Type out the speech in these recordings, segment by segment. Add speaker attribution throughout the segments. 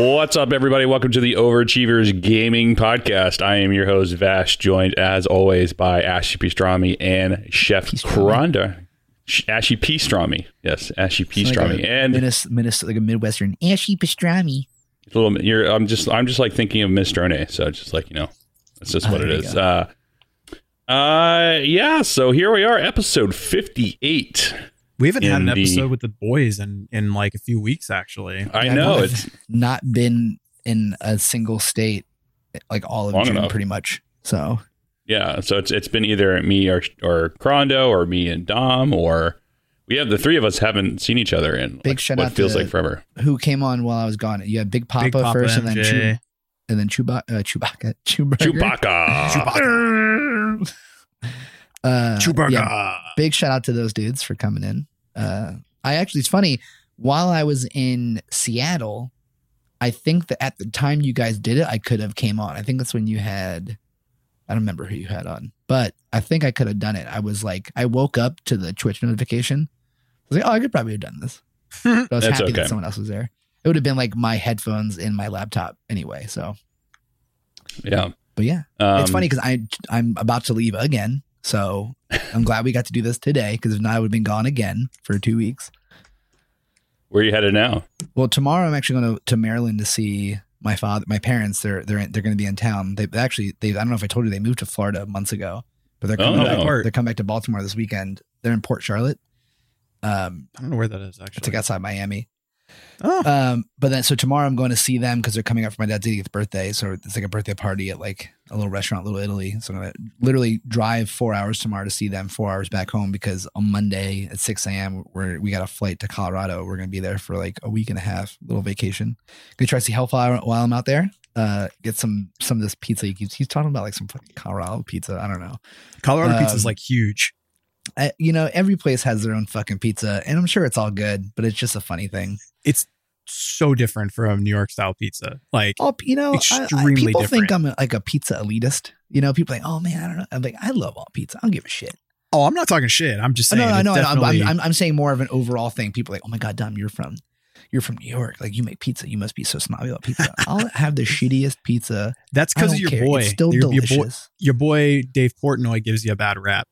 Speaker 1: What's up, everybody? Welcome to the Overachievers Gaming Podcast. I am your host, Vash, joined as always by Ashy Pastrami and Chef Karanda. Ashy Pastrami. Yes, Ashy Pastrami.
Speaker 2: Like
Speaker 1: and
Speaker 2: Minnesota, Minnesota, like a Midwestern Ashy pastrami.
Speaker 1: a little bit, you're, I'm just, I'm just like thinking of Mistrone. So just like, you know, that's just
Speaker 2: Oh,
Speaker 1: what it
Speaker 2: there.
Speaker 1: Uh, uh, yeah. So here we are, episode 58.
Speaker 3: We haven't had
Speaker 1: in
Speaker 3: an
Speaker 1: the-
Speaker 3: episode with the boys in in like a few weeks actually.
Speaker 1: I
Speaker 2: Yeah,
Speaker 1: know
Speaker 2: I've
Speaker 1: it's,
Speaker 2: not been in a single state like all of June,
Speaker 1: enough.
Speaker 2: pretty much. So
Speaker 1: Yeah, so it's it's been either me or or Crondo or me and Dom or we have the three of us haven't seen each other in
Speaker 2: Big
Speaker 1: like,
Speaker 2: shout
Speaker 1: what
Speaker 2: out
Speaker 1: feels
Speaker 2: to-
Speaker 1: like forever.
Speaker 2: who came on while I was gone? You had Big Papa,
Speaker 3: Big Papa
Speaker 2: first, and then Chew, and then Chewbacca, uh, Chewbacca, Chewbacca.
Speaker 1: Chewbacca.
Speaker 2: Uh,
Speaker 3: Chewbacca.
Speaker 2: yeah, big shout out to those dudes for coming in. Uh, I actually, it's funny. While I was in Seattle, I think that at the time you guys did it, I could have came on. I think that's when you had. I don't remember who you had on, but I think I could have done it. I was like, I woke up to the Twitch notification. I was like, oh, I could probably have done this. But I was
Speaker 1: That's
Speaker 2: happy
Speaker 1: okay.
Speaker 2: that someone else was there. It would have been like my headphones in my laptop anyway. So,
Speaker 1: Yeah.
Speaker 2: but yeah,
Speaker 1: Um,
Speaker 2: it's funny because I I'm about to leave again, so I'm glad we got to do this today. Because if not, I would have been gone again for two weeks.
Speaker 1: Where are you headed now?
Speaker 2: Well, tomorrow I'm actually going to to Maryland to see my father, my parents. They're they're they're going to be in town. They actually they I don't know if I told you they moved to Florida months ago, but they're coming
Speaker 1: Oh,
Speaker 2: back.
Speaker 1: no.
Speaker 2: They're coming back to Baltimore this weekend. They're in Port Charlotte. Um,
Speaker 3: I don't know where that is actually.
Speaker 2: it's like outside Miami.
Speaker 3: Oh,
Speaker 2: Um, but then so tomorrow I'm going to see them because they're coming up for my dad's 80th birthday. So it's like a birthday party at like a little restaurant, Little Italy. So I'm gonna literally drive four hours tomorrow to see them, four hours back home because on Monday at 6 a.m. we're we got a flight to Colorado. We're gonna be there for like a week and a half, little vacation. Gonna try to see Hellfire while I'm out there. Uh, get some some of this pizza. He keeps, he's talking about like some fucking Colorado pizza. I don't know.
Speaker 3: Colorado pizza is
Speaker 2: um,
Speaker 3: like huge.
Speaker 2: I, you know, every place has their own fucking pizza, and I'm sure it's all good, but it's just a funny thing.
Speaker 3: It's so different from New York style pizza. Like
Speaker 2: Oh, you know, extremely I-
Speaker 3: I,
Speaker 2: people think. I'm a, like a pizza elitist. You know, people are like, oh man, I don't know. I'm like, I love all pizza. I don't give a shit.
Speaker 3: oh, I'm not talking shit. I'm just oh, saying.
Speaker 2: no, I
Speaker 3: it's
Speaker 2: know. I know. I'm,
Speaker 3: definitely-
Speaker 2: I'm, I'm, I'm saying more of an overall thing. People are like, oh my god, Dom, you're from, you're from New York. Like you make pizza. You must be so snobby about pizza. I'll have the shittiest pizza.
Speaker 3: that's because of your
Speaker 2: care.
Speaker 3: boy.
Speaker 2: It's still
Speaker 3: your, your
Speaker 2: delicious.
Speaker 3: boy. Your boy Dave Portnoy gives you a bad rap.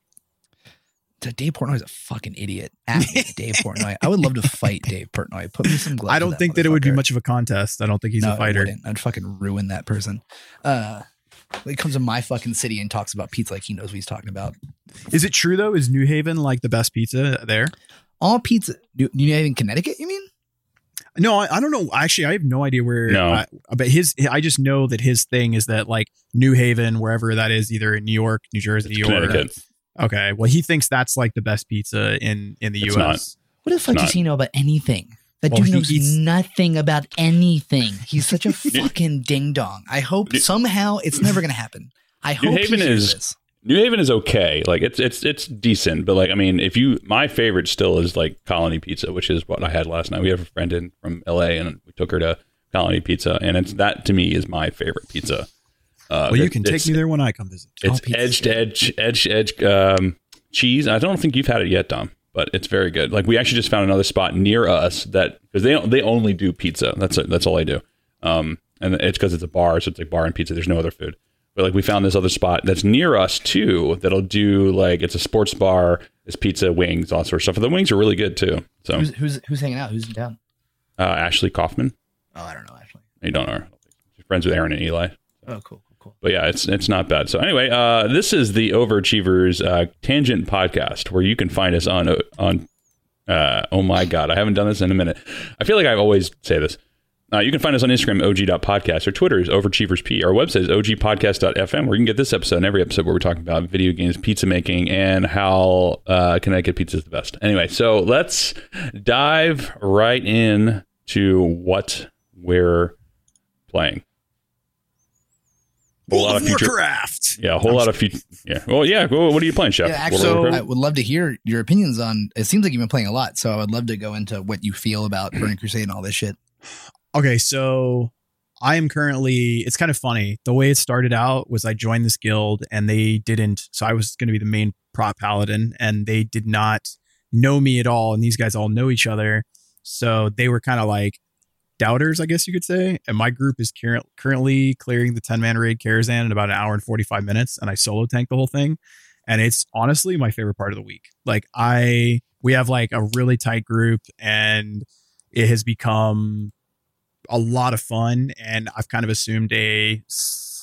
Speaker 2: So Portnoy is a fucking idiot. At me, Dave Portnoy. I would love to fight Dave Portnoy. Put me some gloves.
Speaker 3: I don't
Speaker 2: with
Speaker 3: think that it would be much of a contest. I don't think he's
Speaker 2: No,
Speaker 3: a fighter.
Speaker 2: wouldn't. I'd fucking ruin that person. Uh, he comes to my fucking city and talks about pizza like he knows what he's talking about.
Speaker 3: Is it true though? Is New Haven like the best pizza there?
Speaker 2: All pizza. New, you have Connecticut? You mean?
Speaker 3: No, I, I don't know. Actually, I have no idea where.
Speaker 1: No.
Speaker 3: I, but his, I just know that his thing is that like New Haven, wherever that is, either in New York, New Jersey,
Speaker 1: It's
Speaker 3: or
Speaker 1: Connecticut.
Speaker 3: Okay. Well, he thinks that's like the best pizza in in the
Speaker 1: It's
Speaker 3: U.S.
Speaker 2: What the fuck does he know about anything? That
Speaker 3: Well,
Speaker 2: dude knows
Speaker 3: eats-
Speaker 2: nothing about anything. He's such a fucking ding dong. I hope
Speaker 1: New-
Speaker 2: somehow it's never gonna happen. I
Speaker 1: New
Speaker 2: hope
Speaker 1: Haven
Speaker 2: he
Speaker 1: is-
Speaker 2: this.
Speaker 1: New Haven is okay. Like it's it's it's decent, but like I mean, if you my favorite still is like Colony Pizza, which is what I had last night. We have a friend in from LA, and we took her to Colony Pizza, and it's that to me is my favorite pizza. Uh,
Speaker 3: Well, you can take me there when I come visit.
Speaker 2: All
Speaker 1: It's
Speaker 2: pizza's
Speaker 1: edge to
Speaker 2: good.
Speaker 1: edge, edge to edge um, cheese. I don't think you've had it yet, Dom, but it's very good. Like we actually just found another spot near us that because they they only do pizza. That's that's all they do. Um, and it's because it's a bar, so it's like bar and pizza. There's no other food. But like we found this other spot that's near us too. That'll do like it's a sports bar. It's pizza, wings, all sorts of stuff. And the wings are really good too. So
Speaker 2: Who's who's who's hanging out? Who's in town?
Speaker 1: uh, Ashley Kaufman,
Speaker 2: Oh, I don't know Ashley.
Speaker 1: you don't know her. She's friends with Aaron and Eli.
Speaker 2: Oh, cool, cool.
Speaker 1: But yeah, it's it's not bad. So anyway, uh, this is the Overachievers uh, Tangent Podcast, where you can find us on on. Uh, oh my god, I haven't done this in a minute. I feel like I always say this. Uh, you can find us on Instagram, og.podcast, or Twitter is overachieversp. Our website is ogpodcast.fm, where you can get this episode and every episode where we're talking about video games, pizza making, and how uh, Connecticut pizza is the best. Anyway, so let's dive right in to what we're playing. A whole lot of
Speaker 3: of
Speaker 1: future,
Speaker 3: Warcraft.
Speaker 1: yeah, a whole lot of future. Yeah. Well, yeah. Well, what are you playing, Chef?
Speaker 2: Yeah, actually,
Speaker 3: So-
Speaker 2: I would love to hear your opinions on. It seems like you've been playing a lot, so I would love to go into what you feel about Burning Crusade and all this shit.
Speaker 3: Okay, so I am currently. It's kind of funny. The way it started out was I joined this guild and they didn't. So I was going to be the main prot paladin, and they did not know me at all. And these guys all know each other, so they were kind of like, doubters, I guess you could say. And my group is cur- currently clearing the 10 man raid Karazhan in about an hour and 45 minutes. And I solo tank the whole thing. And it's honestly my favorite part of the week. Like, I, we have like a really tight group and it has become a lot of fun. And I've kind of assumed a,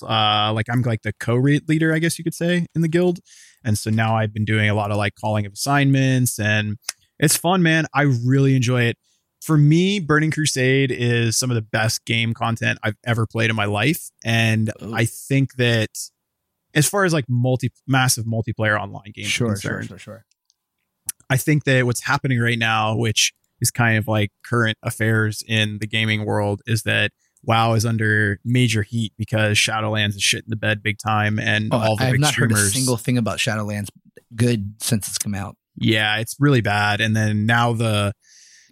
Speaker 3: uh, like, I'm like the co leader, I guess you could say, in the guild. And so now I've been doing a lot of like calling of assignments and it's fun, man. I really enjoy it for me, Burning Crusade is some of the best game content I've ever played in my life. And Ooh. I think that as far as like multi massive multiplayer online games,
Speaker 2: sure, sure, sure, sure.
Speaker 3: I think that what's happening right now, which is kind of like current affairs in the gaming world, is that WoW is under major heat because Shadowlands is shit in the bed big time, and oh, all the I've not streamers,
Speaker 2: heard a single thing about Shadowlands good since it's come out.
Speaker 3: Yeah, it's really bad. And then now the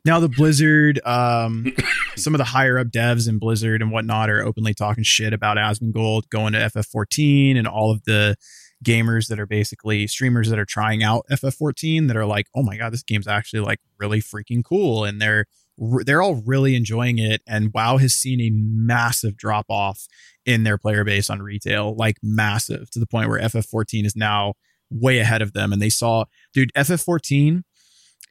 Speaker 3: now the Blizzard, um, some of the higher up devs in Blizzard and whatnot are openly talking shit about Asmongold going to FF14 and all of the gamers that are basically streamers that are trying out FF14 that are like, oh my god, this game's actually like really freaking cool, and they're they're all really enjoying it. And WoW has seen a massive drop off in their player base on retail, like massive to the point where FF14 is now way ahead of them. And they saw, dude, FF14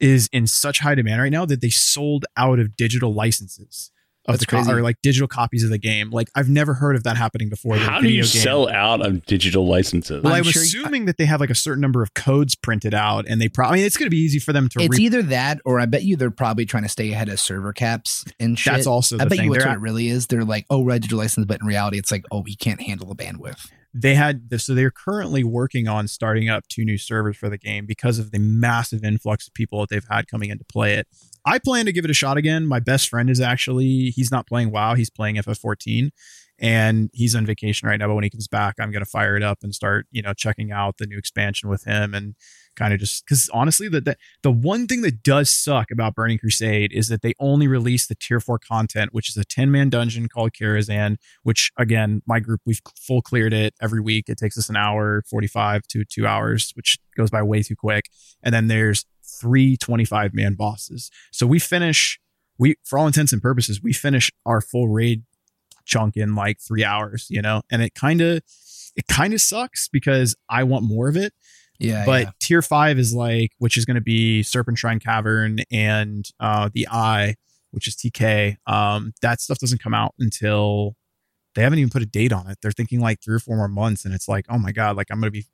Speaker 3: is in such high demand right now that they sold out of digital licenses of That's the co- or like digital copies of the game. Like I've never heard of that happening before.
Speaker 1: How do you game. sell out of digital licenses?
Speaker 3: Well, I'm, I'm sure assuming that they have like a certain number of codes printed out, and they probably. I mean, it's going to be easy for them to.
Speaker 2: It's re- either that, or I bet you they're probably trying to stay ahead of server caps and shit.
Speaker 3: That's also.
Speaker 2: I bet
Speaker 3: thing.
Speaker 2: you what it really is. They're like, oh, red digital license, but in reality, it's like, oh, we can't handle the bandwidth
Speaker 3: they had this, so they're currently working on starting up two new servers for the game because of the massive influx of people that they've had coming in to play it. I plan to give it a shot again. My best friend is actually he's not playing WoW, he's playing FF14 and he's on vacation right now, but when he comes back, I'm going to fire it up and start, you know, checking out the new expansion with him and kind of just because honestly, the, the the one thing that does suck about Burning Crusade is that they only release the tier four content, which is a 10 man dungeon called Karazhan, which again, my group we've full cleared it every week. It takes us an hour 45 to two hours, which goes by way too quick. And then there's three 25 man bosses. So we finish we for all intents and purposes, we finish our full raid chunk in like three hours, you know, and it kind of it kind of sucks because I want more of it.
Speaker 2: Yeah.
Speaker 3: But
Speaker 2: yeah.
Speaker 3: tier five is like, which is going to be Serpentshrine Cavern and uh, the Eye, which is TK. Um, that stuff doesn't come out until they haven't even put a date on it. They're thinking like three or four more months, and it's like, oh my god, like I'm going to be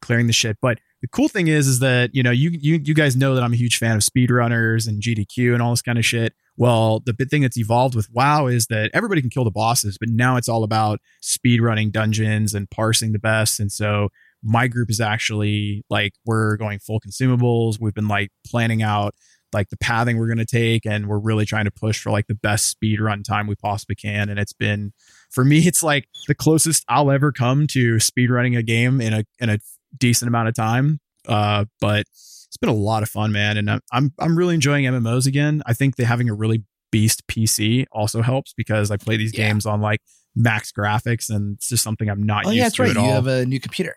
Speaker 3: clearing the shit. But the cool thing is, is that you know, you you you guys know that I'm a huge fan of speedrunners and GDQ and all this kind of shit. Well, the big thing that's evolved with WoW is that everybody can kill the bosses, but now it's all about speed running dungeons and parsing the best. And so my group is actually like we're going full consumables. We've been like planning out like the pathing we're going to take and we're really trying to push for like the best speed run time we possibly can and it's been for me it's like the closest I'll ever come to speed running a game in a in a decent amount of time uh but it's been a lot of fun man and I'm I'm, I'm really enjoying MMOs again I think they having a really beast PC also helps because I play these yeah. games on like max graphics and it's just something I'm not oh, used yeah, that's to right.
Speaker 2: you have a new computer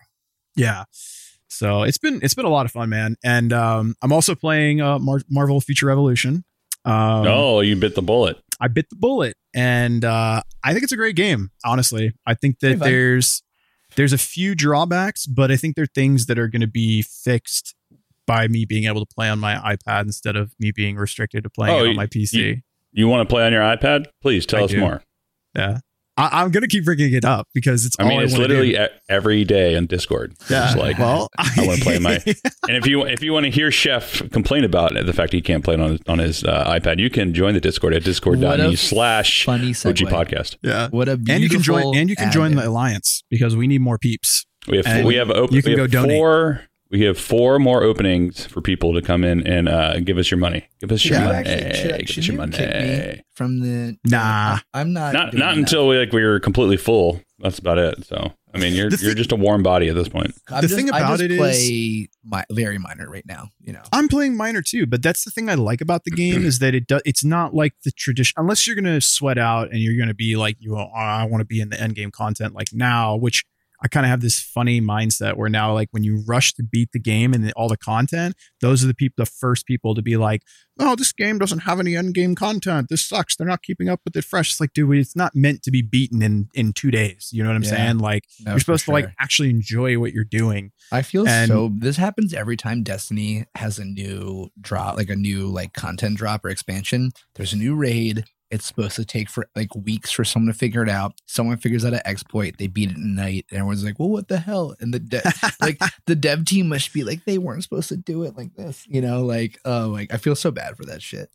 Speaker 3: yeah. So it's been it's been a lot of fun, man. And um, I'm also playing uh, Mar- Marvel Future Revolution.
Speaker 1: Um, oh, you bit the bullet.
Speaker 3: I bit the bullet, and uh, I think it's a great game. Honestly, I think that there's there's a few drawbacks, but I think there are things that are going to be fixed by me being able to play on my iPad instead of me being restricted to playing oh, on my PC.
Speaker 1: You, you want to play on your iPad? Please tell I us do. more.
Speaker 3: Yeah. I, am gonna keep bringing it up because it's.
Speaker 1: I mean, it's literally do. every day on Discord.
Speaker 3: Yeah. Just like, well,
Speaker 1: I want to play my. and if you if you want to hear Chef complain about the fact he can't play it on on his uh, iPad, you can join the Discord at discord.me slash OG podcast.
Speaker 3: Yeah.
Speaker 2: What a beautiful
Speaker 3: and you can join and you can join the alliance because we need more peeps.
Speaker 1: We have we have open. You can go donate. Four we have four more openings for people to come in and uh, give us your money. Give us your money. Actually, should, give us your money.
Speaker 2: from the
Speaker 3: nah.
Speaker 2: I'm not.
Speaker 1: Not not until we like we were completely full. That's about it. So I mean, you're you're just a warm body at this point.
Speaker 2: I'm the just, thing about it play is, my, very minor right now. You know,
Speaker 3: I'm playing minor too, but that's the thing I like about the game is that it does. It's not like the tradition. Unless you're going to sweat out and you're going to be like, you, oh, I want to be in the end game content like now, which I kind of have this funny mindset where now, like when you rush to beat the game and all the content, those are the people, the first people to be like, "Oh, this game doesn't have any end game content. This sucks. They're not keeping up with it fresh." It's like, dude, it's not meant to be beaten in in two days. You know what I'm
Speaker 2: Yeah.
Speaker 3: saying? Like
Speaker 2: No,
Speaker 3: you're supposed to like actually enjoy what you're doing.
Speaker 2: I feel
Speaker 3: And-
Speaker 2: so. This happens every time Destiny has a new drop, like a new like content drop or expansion. There's a new raid. It's supposed to take for like weeks for someone to figure it out. Someone figures out an exploit. They beat it in a night, and everyone's like, "Well, what the hell?" And the de- like the dev team must be like, they weren't supposed to do it like this, you know? Like, oh, like I feel so bad for that shit.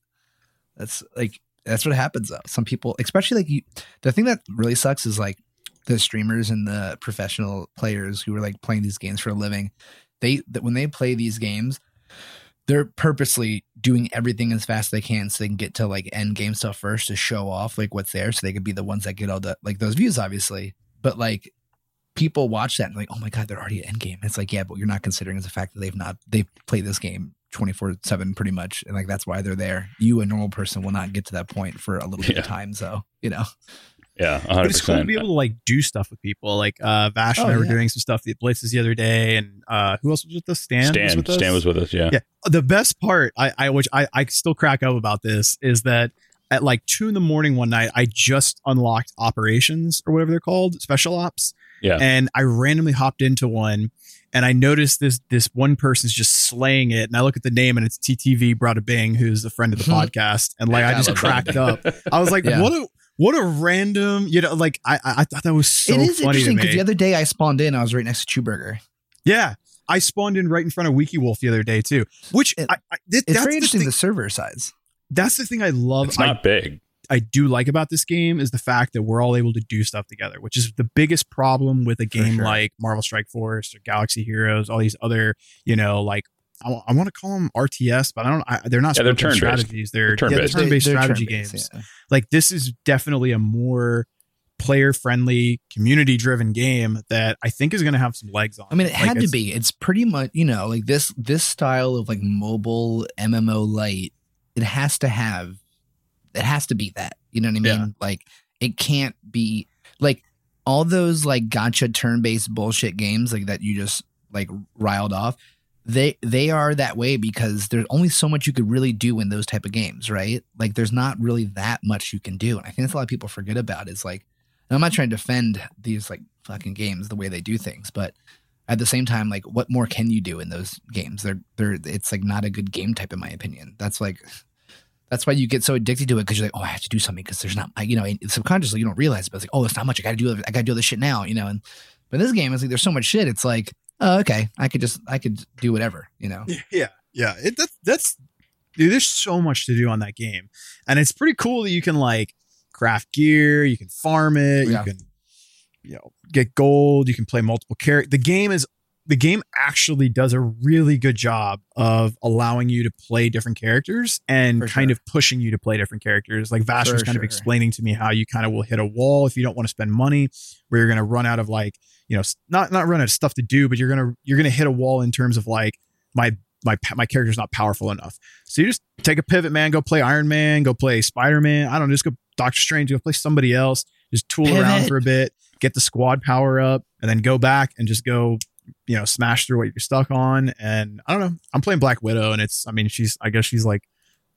Speaker 2: That's like that's what happens though. Some people, especially like you, the thing that really sucks is like the streamers and the professional players who are like playing these games for a living. They that when they play these games, they're purposely doing everything as fast as they can so they can get to like end game stuff first to show off like what's there so they could be the ones that get all the like those views obviously. But like people watch that and like oh my god they're already at end game it's like yeah but you're not considering the fact that they've not they've played this game 24 7 pretty much and like that's why they're there. You a normal person will not get to that point for a little bit
Speaker 1: Yeah.
Speaker 2: of time so you know
Speaker 1: Yeah,
Speaker 3: But it's cool to
Speaker 1: 100%.
Speaker 3: be able to like do stuff with people. Like uh Vash and
Speaker 2: Oh,
Speaker 3: I were
Speaker 2: yeah.
Speaker 3: doing some stuff at Blitzes the other day, and uh who else was with us? Stan, was
Speaker 1: Stan,
Speaker 3: with us?
Speaker 1: Stan was with us. Yeah.
Speaker 3: Yeah. the best part I, I which I, I still crack up about this is that at like two in the morning one night I just unlocked operations or whatever they're called, special ops.
Speaker 1: Yeah.
Speaker 3: And I randomly hopped into one and I noticed this this one person's just slaying it. And I look at the name and it's TTV Brada Bing, who's a friend of the podcast. And like I
Speaker 2: I
Speaker 3: just
Speaker 2: love
Speaker 3: cracked
Speaker 2: Brada
Speaker 3: up. I was like,
Speaker 2: Yeah.
Speaker 3: what a what a random, you know, like I I I thought that was so
Speaker 2: it is
Speaker 3: funny to
Speaker 2: interesting
Speaker 3: me.
Speaker 2: because the other day i spawned in i was right next to Chewburger.
Speaker 3: yeah. I spawned in right in front of WikiWolf the other day too, which
Speaker 2: It-
Speaker 3: I, I, th-
Speaker 2: it's
Speaker 3: that's
Speaker 2: very
Speaker 3: the
Speaker 2: interesting
Speaker 3: thing-
Speaker 2: the server size
Speaker 3: that's the thing I love.
Speaker 1: It's
Speaker 3: I,
Speaker 1: not big.
Speaker 3: I do like about this game is the fact that we're all able to do stuff together, which is the biggest problem with a game
Speaker 2: sure.
Speaker 3: like Marvel Strike Force or Galaxy Heroes, all these other, you know, like I, want to call them RTS, but I don't. I, they're not
Speaker 1: Yeah, they're turn-based.
Speaker 3: strategies. They're,
Speaker 1: They're
Speaker 3: yeah, they're
Speaker 1: turn-based.
Speaker 3: turn-based
Speaker 2: They- they're
Speaker 3: strategy
Speaker 2: turn-based,
Speaker 3: games.
Speaker 2: yeah.
Speaker 3: Like this is definitely a more player-friendly, community-driven game that I think is going to have some legs on.
Speaker 2: I mean, it
Speaker 3: Like,
Speaker 2: had to be. It's pretty much, you know, like this this style of like mobile MMO light. It has to have. It has to be that. You know what I mean?
Speaker 3: Yeah.
Speaker 2: Like it can't be like all those like gacha turn based bullshit games like that you just like riled off. They they are that way because there's only so much you could really do in those type of games, right? Like there's not really that much you can do, and I think that's a lot of people forget about. Is like, I'm not trying to defend these like fucking games the way they do things, but at the same time, like what more can you do in those games? They're they're it's like not a good game type in my opinion. That's like that's why you get so addicted to it because you're like, oh, I have to do something because there's not, you know, subconsciously you don't realize, but it's like, oh, it's not much. I got to do, I got to do this shit now, you know. And but this game is like, there's so much shit. It's like, oh, okay, I could just, I could do whatever, you know.
Speaker 3: Yeah, yeah. It, that's that's dude. There's so much to do on that game, and it's pretty cool that you can like craft gear, you can farm it,
Speaker 2: Yeah.
Speaker 3: you can you know get gold, you can play multiple characters. The game is the game actually does a really good job of allowing you to play different characters and
Speaker 2: For
Speaker 3: kind
Speaker 2: sure.
Speaker 3: of pushing you to play different characters. Like Vash
Speaker 2: For
Speaker 3: was kind of explaining to me how you kind of will hit a wall if you don't want to spend money, where you're going to run out of like you know not not run out of stuff to do, but you're gonna you're gonna hit a wall in terms of like my my my character's not powerful enough. So you just take a pivot, man. Go play Iron Man. Go play Spider Man. I don't know. Just go Doctor Strange. Go play somebody else. Just tool around for a bit. Get the squad power up, and then go back and just go. You know, smash through what you're stuck on. And I don't know. I'm playing Black Widow, and it's. I mean, she's. I guess she's like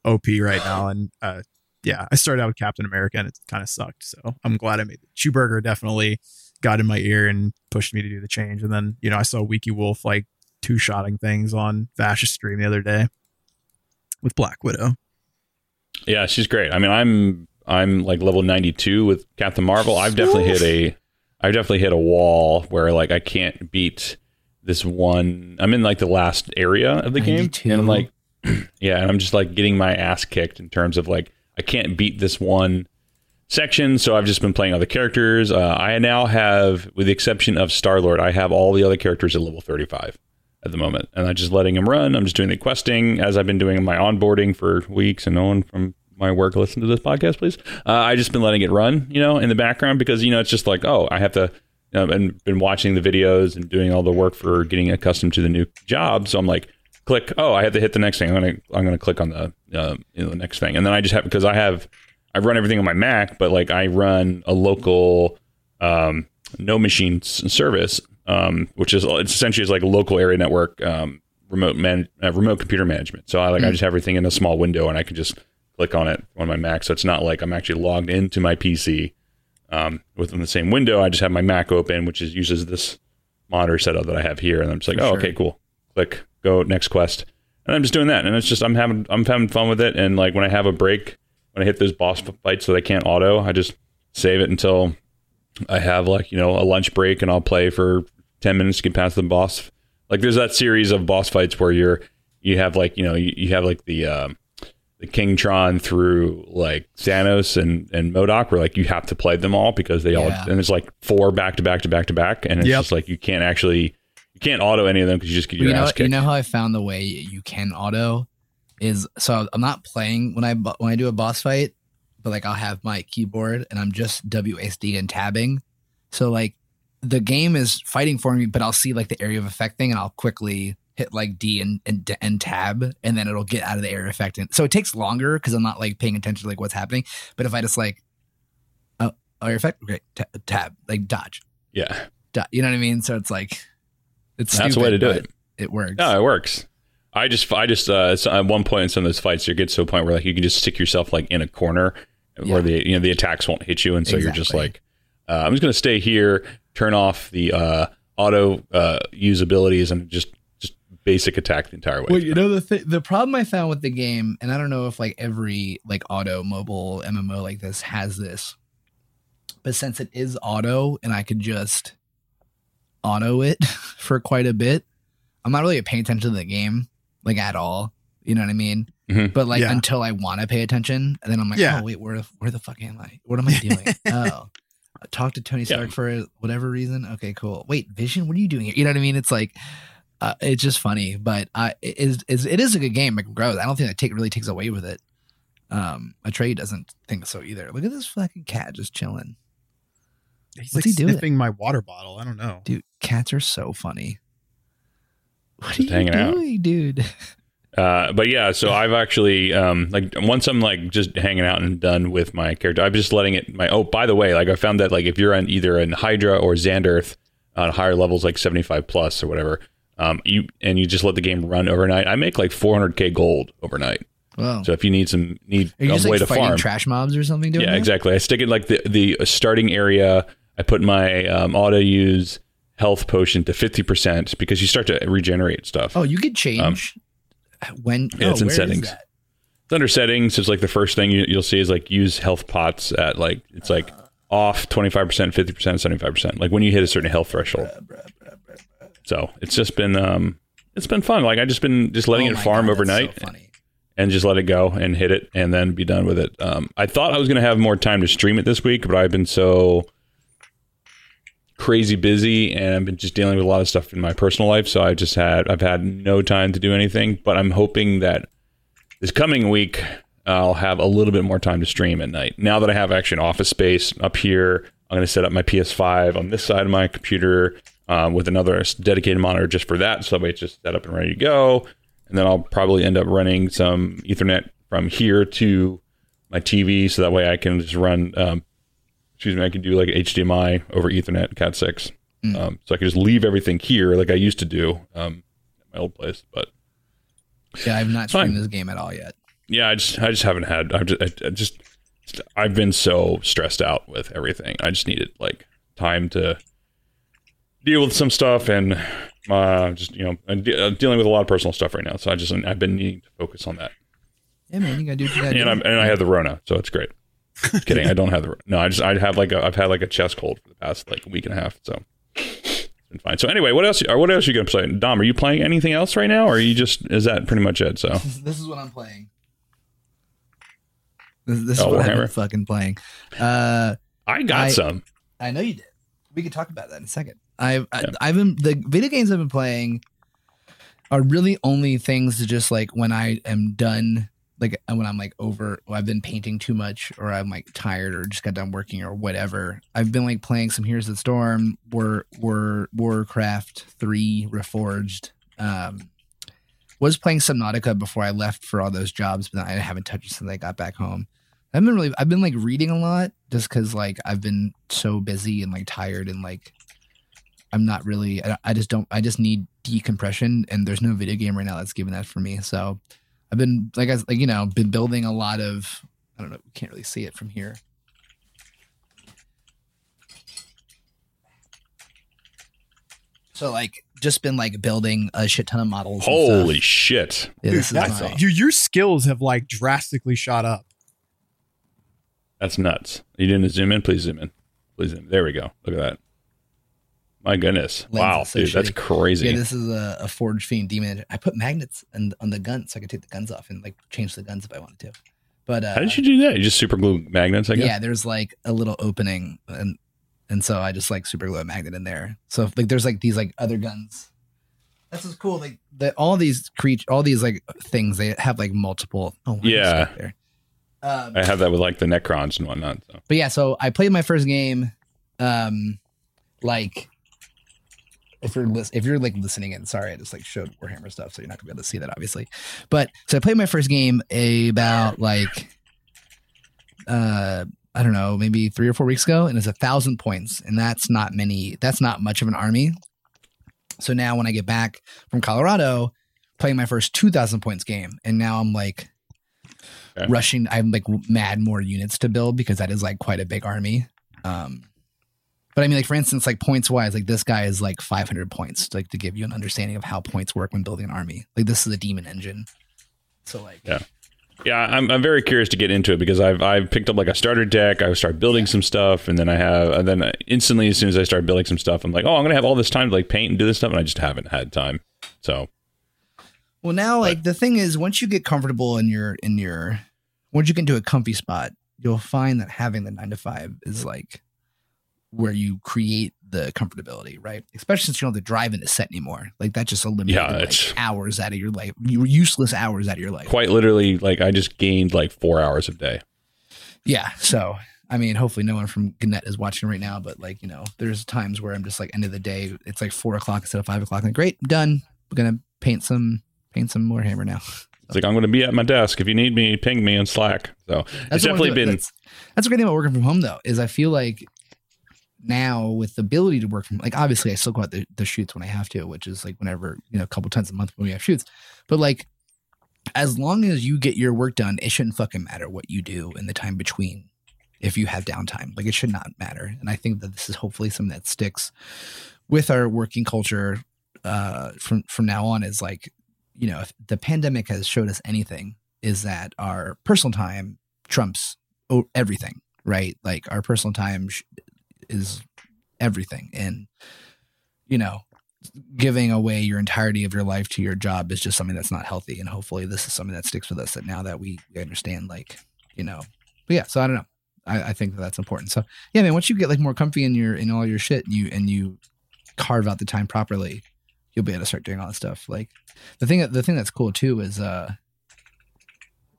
Speaker 3: OP right now, and uh, yeah, I started out with Captain America, and it kind of sucked. So I'm glad I made it. Chewburger definitely got in my ear and pushed me to do the change. And then, you know, I saw Wiki Wolf like two shotting things on Vash's stream the other day with Black Widow.
Speaker 1: Yeah, she's great. I mean, I'm I'm like level 92 with Captain Marvel. I've definitely hit a I've definitely hit a wall where like I can't beat this one. I'm in like the last area of the game and I'm like yeah, and I'm just like getting my ass kicked in terms of like I can't beat this one section, so I've just been playing other characters. Uh, I now have with the exception of Star-Lord, I have all the other characters at level 35 at the moment, and I'm just letting them run. I'm just doing the questing as I've been doing my onboarding for weeks, and no one from my work listen to this podcast, please. Uh, I just been letting it run, you know, in the background because you know it's just like, oh, I have to. Know, and been watching the videos and doing all the work for getting accustomed to the new job. So I'm like, click. Oh, I have to hit the next thing. I'm gonna I'm gonna click on the uh, you know, the next thing, and then I just have because I have I run everything on my Mac, but like I run a local um, NoMachine s- service, um, which is it's essentially is like a local area network um, remote man uh, remote computer management. So I like I
Speaker 2: Mm.
Speaker 1: just have everything in a small window and I can just click on it on my Mac. So it's not like I'm actually logged into my PC um, within the same window. I just have my Mac open, which is uses this monitor setup that I have here, and I'm just like,
Speaker 2: For
Speaker 1: oh,
Speaker 2: sure.
Speaker 1: okay, cool. Click, go next quest, and I'm just doing that, and it's just I'm having I'm having fun with it, and like when I have a break, when I hit those boss fights that I can't auto, I just save it until I have like you know a lunch break, and I'll play for ten minutes to get past the boss. Like there's that series of boss fights where you're you have like you know you, you have like the um, the King Tron through like Thanos and and MODOK, where like you have to play them all because they
Speaker 2: Yeah.
Speaker 1: all and it's like four back to back to back to back, and it's
Speaker 3: Yep.
Speaker 1: just like you can't actually you can't auto any of them because you just get your
Speaker 2: you know,
Speaker 1: ass
Speaker 2: you know how I found the way you can auto is so I'm not playing when I bo- when I do a boss fight, but like I'll have my keyboard and I'm just WSD and tabbing. So like the game is fighting for me, but I'll see like the area of effect thing, and I'll quickly hit like D and and, and tab, and then it'll get out of the air effect. And so it takes longer because I'm not like paying attention to like what's happening. But if I just like, oh, area effect, great, ta- tab, like dodge,
Speaker 1: yeah,
Speaker 2: dodge, you know what I mean? So it's like, it's
Speaker 1: that's the way to do it.
Speaker 2: It works.
Speaker 1: No, it works. I just, I just, uh, at one point in some of those fights, you get to a point where like you can just stick yourself like in a corner
Speaker 2: Yeah.
Speaker 1: where the, you know, the attacks won't hit you, and so you're just like, uh, I'm just gonna stay here, turn off the uh, auto uh, usabilities, and just basic attack the entire way.
Speaker 2: Well, you know the th- the problem I found with the game, and I don't know if like every like auto mobile MMO like this has this, but since it is auto and I could just auto it for quite a bit, I'm not really paying attention to the game like at all. You know what I mean?
Speaker 1: Mhm.
Speaker 2: But like
Speaker 3: Yeah.
Speaker 2: until I want to pay attention, and then I'm like,
Speaker 3: Yeah.
Speaker 2: oh wait, where the, where the fuck am I? What am I doing? oh, talk to Tony
Speaker 1: Yeah.
Speaker 2: Stark for whatever reason. Okay, cool. Wait, Vision, what are you doing here? You know what I mean? It's like uh, it's just funny, but uh, it is, is it is a good game. It grows. I don't think that take really takes away with it. Um, Atreyu doesn't think so either. Look at this fucking cat just chilling,
Speaker 3: He's
Speaker 2: What's
Speaker 3: like
Speaker 2: he doing?
Speaker 3: sniffing my water bottle. I don't know.
Speaker 2: dude. Cats are so funny. What are you
Speaker 1: hanging out.
Speaker 2: doing, dude?
Speaker 1: Uh, but yeah, so I've actually um, like once I'm like just hanging out and done with my character, I'm just letting it. My oh, by the way, like I found that like if you're on either an Hydra or Xandar on higher levels, like 75 plus or whatever, um, you and you just let the game run overnight. I make like 400k gold overnight.
Speaker 2: Whoa.
Speaker 1: So if you need some need a
Speaker 2: just
Speaker 1: way
Speaker 2: like
Speaker 1: to farm,
Speaker 2: trash mobs or something? Doing
Speaker 1: yeah,
Speaker 2: that?
Speaker 1: exactly. I stick it like the the starting area. I put my um, auto use health potion to 50% because you start to regenerate stuff.
Speaker 2: Oh, you could change when.
Speaker 1: Um, yeah, it's
Speaker 2: oh,
Speaker 1: in
Speaker 2: where is
Speaker 1: settings. It's under settings. It's like the first thing you, you'll see is like use health pots at like it's like off 25%, 50%, 75%. Like when you hit a certain health threshold. So it's just been um it's been fun. Like I just been just letting
Speaker 2: Oh
Speaker 1: it farm
Speaker 2: God,
Speaker 1: overnight
Speaker 2: So
Speaker 1: and just let it go and hit it and then be done with it. Um I thought I was gonna have more time to stream it this week, but I've been so crazy busy and I've been just dealing with a lot of stuff in my personal life. So I just had I've had no time to do anything. But I'm hoping that this coming week I'll have a little bit more time to stream at night. Now that I have actually an office space up here, I'm going to set up my PS5 on this side of my computer um, with another dedicated monitor just for that. So that way it's just set up and ready to go. And then I'll probably end up running some Ethernet from here to my TV, so that way I can just run. Um, excuse me, I can do like HDMI over Ethernet, Cat six.
Speaker 2: Mm.
Speaker 1: Um, so I can just leave everything here like I used to do um, at my old place. But
Speaker 2: Yeah, I've not streamed this game at all yet.
Speaker 1: yeah, I just I just haven't had. I've just, I, I just I've been so stressed out with everything. I just needed like time to deal with some stuff and uh, just you know I'm de- uh, dealing with a lot of personal stuff right now. So I just I've been needing to focus on that.
Speaker 2: Yeah, man, you gotta do what you gotta
Speaker 1: And
Speaker 2: do.
Speaker 1: I'm and I have the Rona, so it's great. Just kidding, I don't have the no. I just I have like a I've had like a chest cold for the past like week and a half. So it's been fine. So anyway, what else? Or what else are you gonna play? Dom, are you playing anything else right now, or are you just is that pretty much it? So
Speaker 2: This is, what I'm playing. This, this is
Speaker 1: Oh,
Speaker 2: what I've been
Speaker 1: Warhammer.
Speaker 2: fucking playing. Uh,
Speaker 1: I got
Speaker 2: I-
Speaker 1: some.
Speaker 2: I know you did. We could talk about that in a second. I've I, I've been the video games I've been playing are really only things to just like when I am done, like when I'm like over, or I've been painting too much, or I'm like tired, or just got done working, or whatever. I've been like playing some Here's the Storm, War War Warcraft Three Reforged. Um, was playing Subnautica before I left for all those jobs, but I haven't touched it since I got back home. I've been really I've been like reading a lot just because like I've been so busy and like tired and like I'm not really I, I just don't I just need decompression and there's no video game right now that's giving that for me. So I've been like I like you know been building a lot of I don't know we can't really see it from here. So like just been like building a shit ton of models. and stuff.
Speaker 1: Holy shit!
Speaker 2: Yeah, this is
Speaker 3: That's-
Speaker 2: my-
Speaker 3: Dude, your skills have like drastically shot up.
Speaker 1: That's nuts. You didn't zoom in? Please zoom in. Please zoom. There we go. Look at that. My goodness. Wow, dude, that's crazy.
Speaker 2: Yeah, this is a, a Forgefiend demon. I put magnets on, on the gun so I could take the guns off and like change the guns if I wanted to. But uh,
Speaker 1: How did you do that? You just super glue magnets, I guess?
Speaker 2: yeah, there's like a little opening and and so I just like super glue a magnet in there. So like there's like these like other guns. That's what's cool. Like that all these creatures all these like things, they have like multiple. Oh
Speaker 1: Yeah.
Speaker 2: Um,
Speaker 1: I have that with like the Necrons and whatnot. So.
Speaker 2: but yeah, so I played my first game. Um, like if you're lis- if you're like listening in, sorry, I just like showed Warhammer stuff, so you're not gonna be able to see that, obviously. But so I played my first game about like uh I don't know, maybe three or four weeks ago, and it's a thousand points, and that's not many. That's not much of an army. So now when I get back from Colorado, playing my first two thousand points game, and now I'm like
Speaker 1: Okay.
Speaker 2: rushing. I'm like mad more units to build because that is like quite a big army. Um, but I mean, like for instance, like points wise, like this guy is like 500 points, like to give you an understanding of how points work when building an army. Like this is a demon engine. So like,
Speaker 1: Yeah. Yeah, I'm, I'm very curious to get into it because I've I've picked up like a starter deck. I start building some stuff, and then I have, and then instantly as soon as I start building some stuff, I'm like, oh, I'm gonna have all this time to like paint and do this stuff, and I just haven't had time. So
Speaker 2: well, now like the thing is, once you get comfortable in your in your, once you get into a comfy spot, you'll find that having the nine to five is like where you create the comfortability, right? Especially since you don't have to drive in a set anymore. Like that just eliminated
Speaker 1: Yeah,
Speaker 2: like, hours out of your life, you useless hours out of your life.
Speaker 1: quite literally, like I just gained like four hours a day.
Speaker 2: Yeah. So, I mean, hopefully no one from Gannett is watching right now, but like, you know, there's times where I'm just like, end of the day, it's like four o'clock instead of five o'clock. Like, great, done. We're going to paint some, paint some more hammer now.
Speaker 1: It's like I'm gonna be at my desk. If you need me, ping me on Slack. So it's
Speaker 2: That's what
Speaker 1: definitely been
Speaker 2: That's, that's a great thing about working from home though, is I feel like now with the ability to work from, like, obviously I still go out the, the shoots when I have to, which is like whenever, you know, a couple times a month when we have shoots, but like, as long as you get your work done, it shouldn't fucking matter what you do in the time between if you have downtime. Like it should not matter. And I think that this is hopefully something that sticks with our working culture uh, from from now on. Is like, you know, if the pandemic has showed us anything, is that our personal time trumps everything, right? Like our personal time sh- is everything, and you know, giving away your entirety of your life to your job is just something that's not healthy. And hopefully, this is something that sticks with us. That now that we, understand, like, you know, but yeah. So I don't know. I, I think that that's important. So yeah, man. Once you get like more comfy in your in all your shit, and you and you carve out the time properly, you'll be able to start doing all that stuff. Like the thing the thing that's cool too is uh